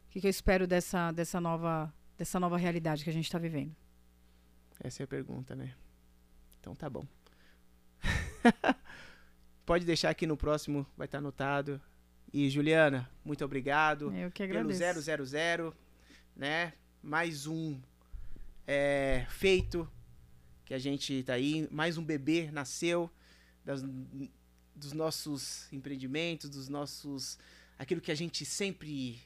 C: O que, que eu espero dessa, dessa, nova, dessa nova realidade que a gente está vivendo?
A: Essa é a pergunta, né? Então tá bom. Pode deixar aqui no próximo, vai estar anotado. E Juliana, muito obrigado
C: Eu que
A: pelo
C: agradeço.
A: 000, né? Mais um é, feito que a gente tá aí, mais um bebê nasceu das- dos nossos empreendimentos, dos nossos aquilo que a gente sempre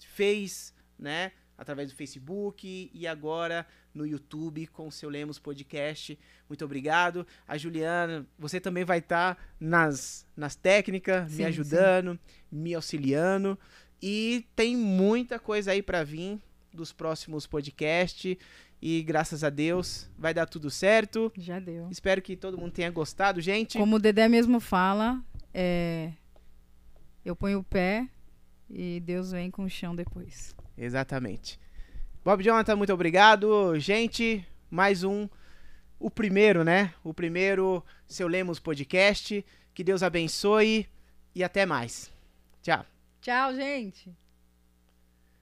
A: fez, né? Através do Facebook e agora no YouTube com o seu Lemos Podcast. Muito obrigado. A Juliana, você também vai estar nas, nas técnicas,
C: Sim,
A: me ajudando, me auxiliando. E tem muita coisa aí para vir dos próximos podcasts. E graças a Deus vai dar tudo certo.
C: Já deu.
A: Espero que todo mundo tenha gostado, gente.
C: Como o Dedé mesmo fala, é, eu ponho o pé e Deus vem com o chão depois.
A: Exatamente. Bob Jonathan, muito obrigado. Gente, mais um. O primeiro, né? O primeiro Seu Lemos Podcast. Que Deus abençoe e até mais. Tchau.
C: Tchau, gente!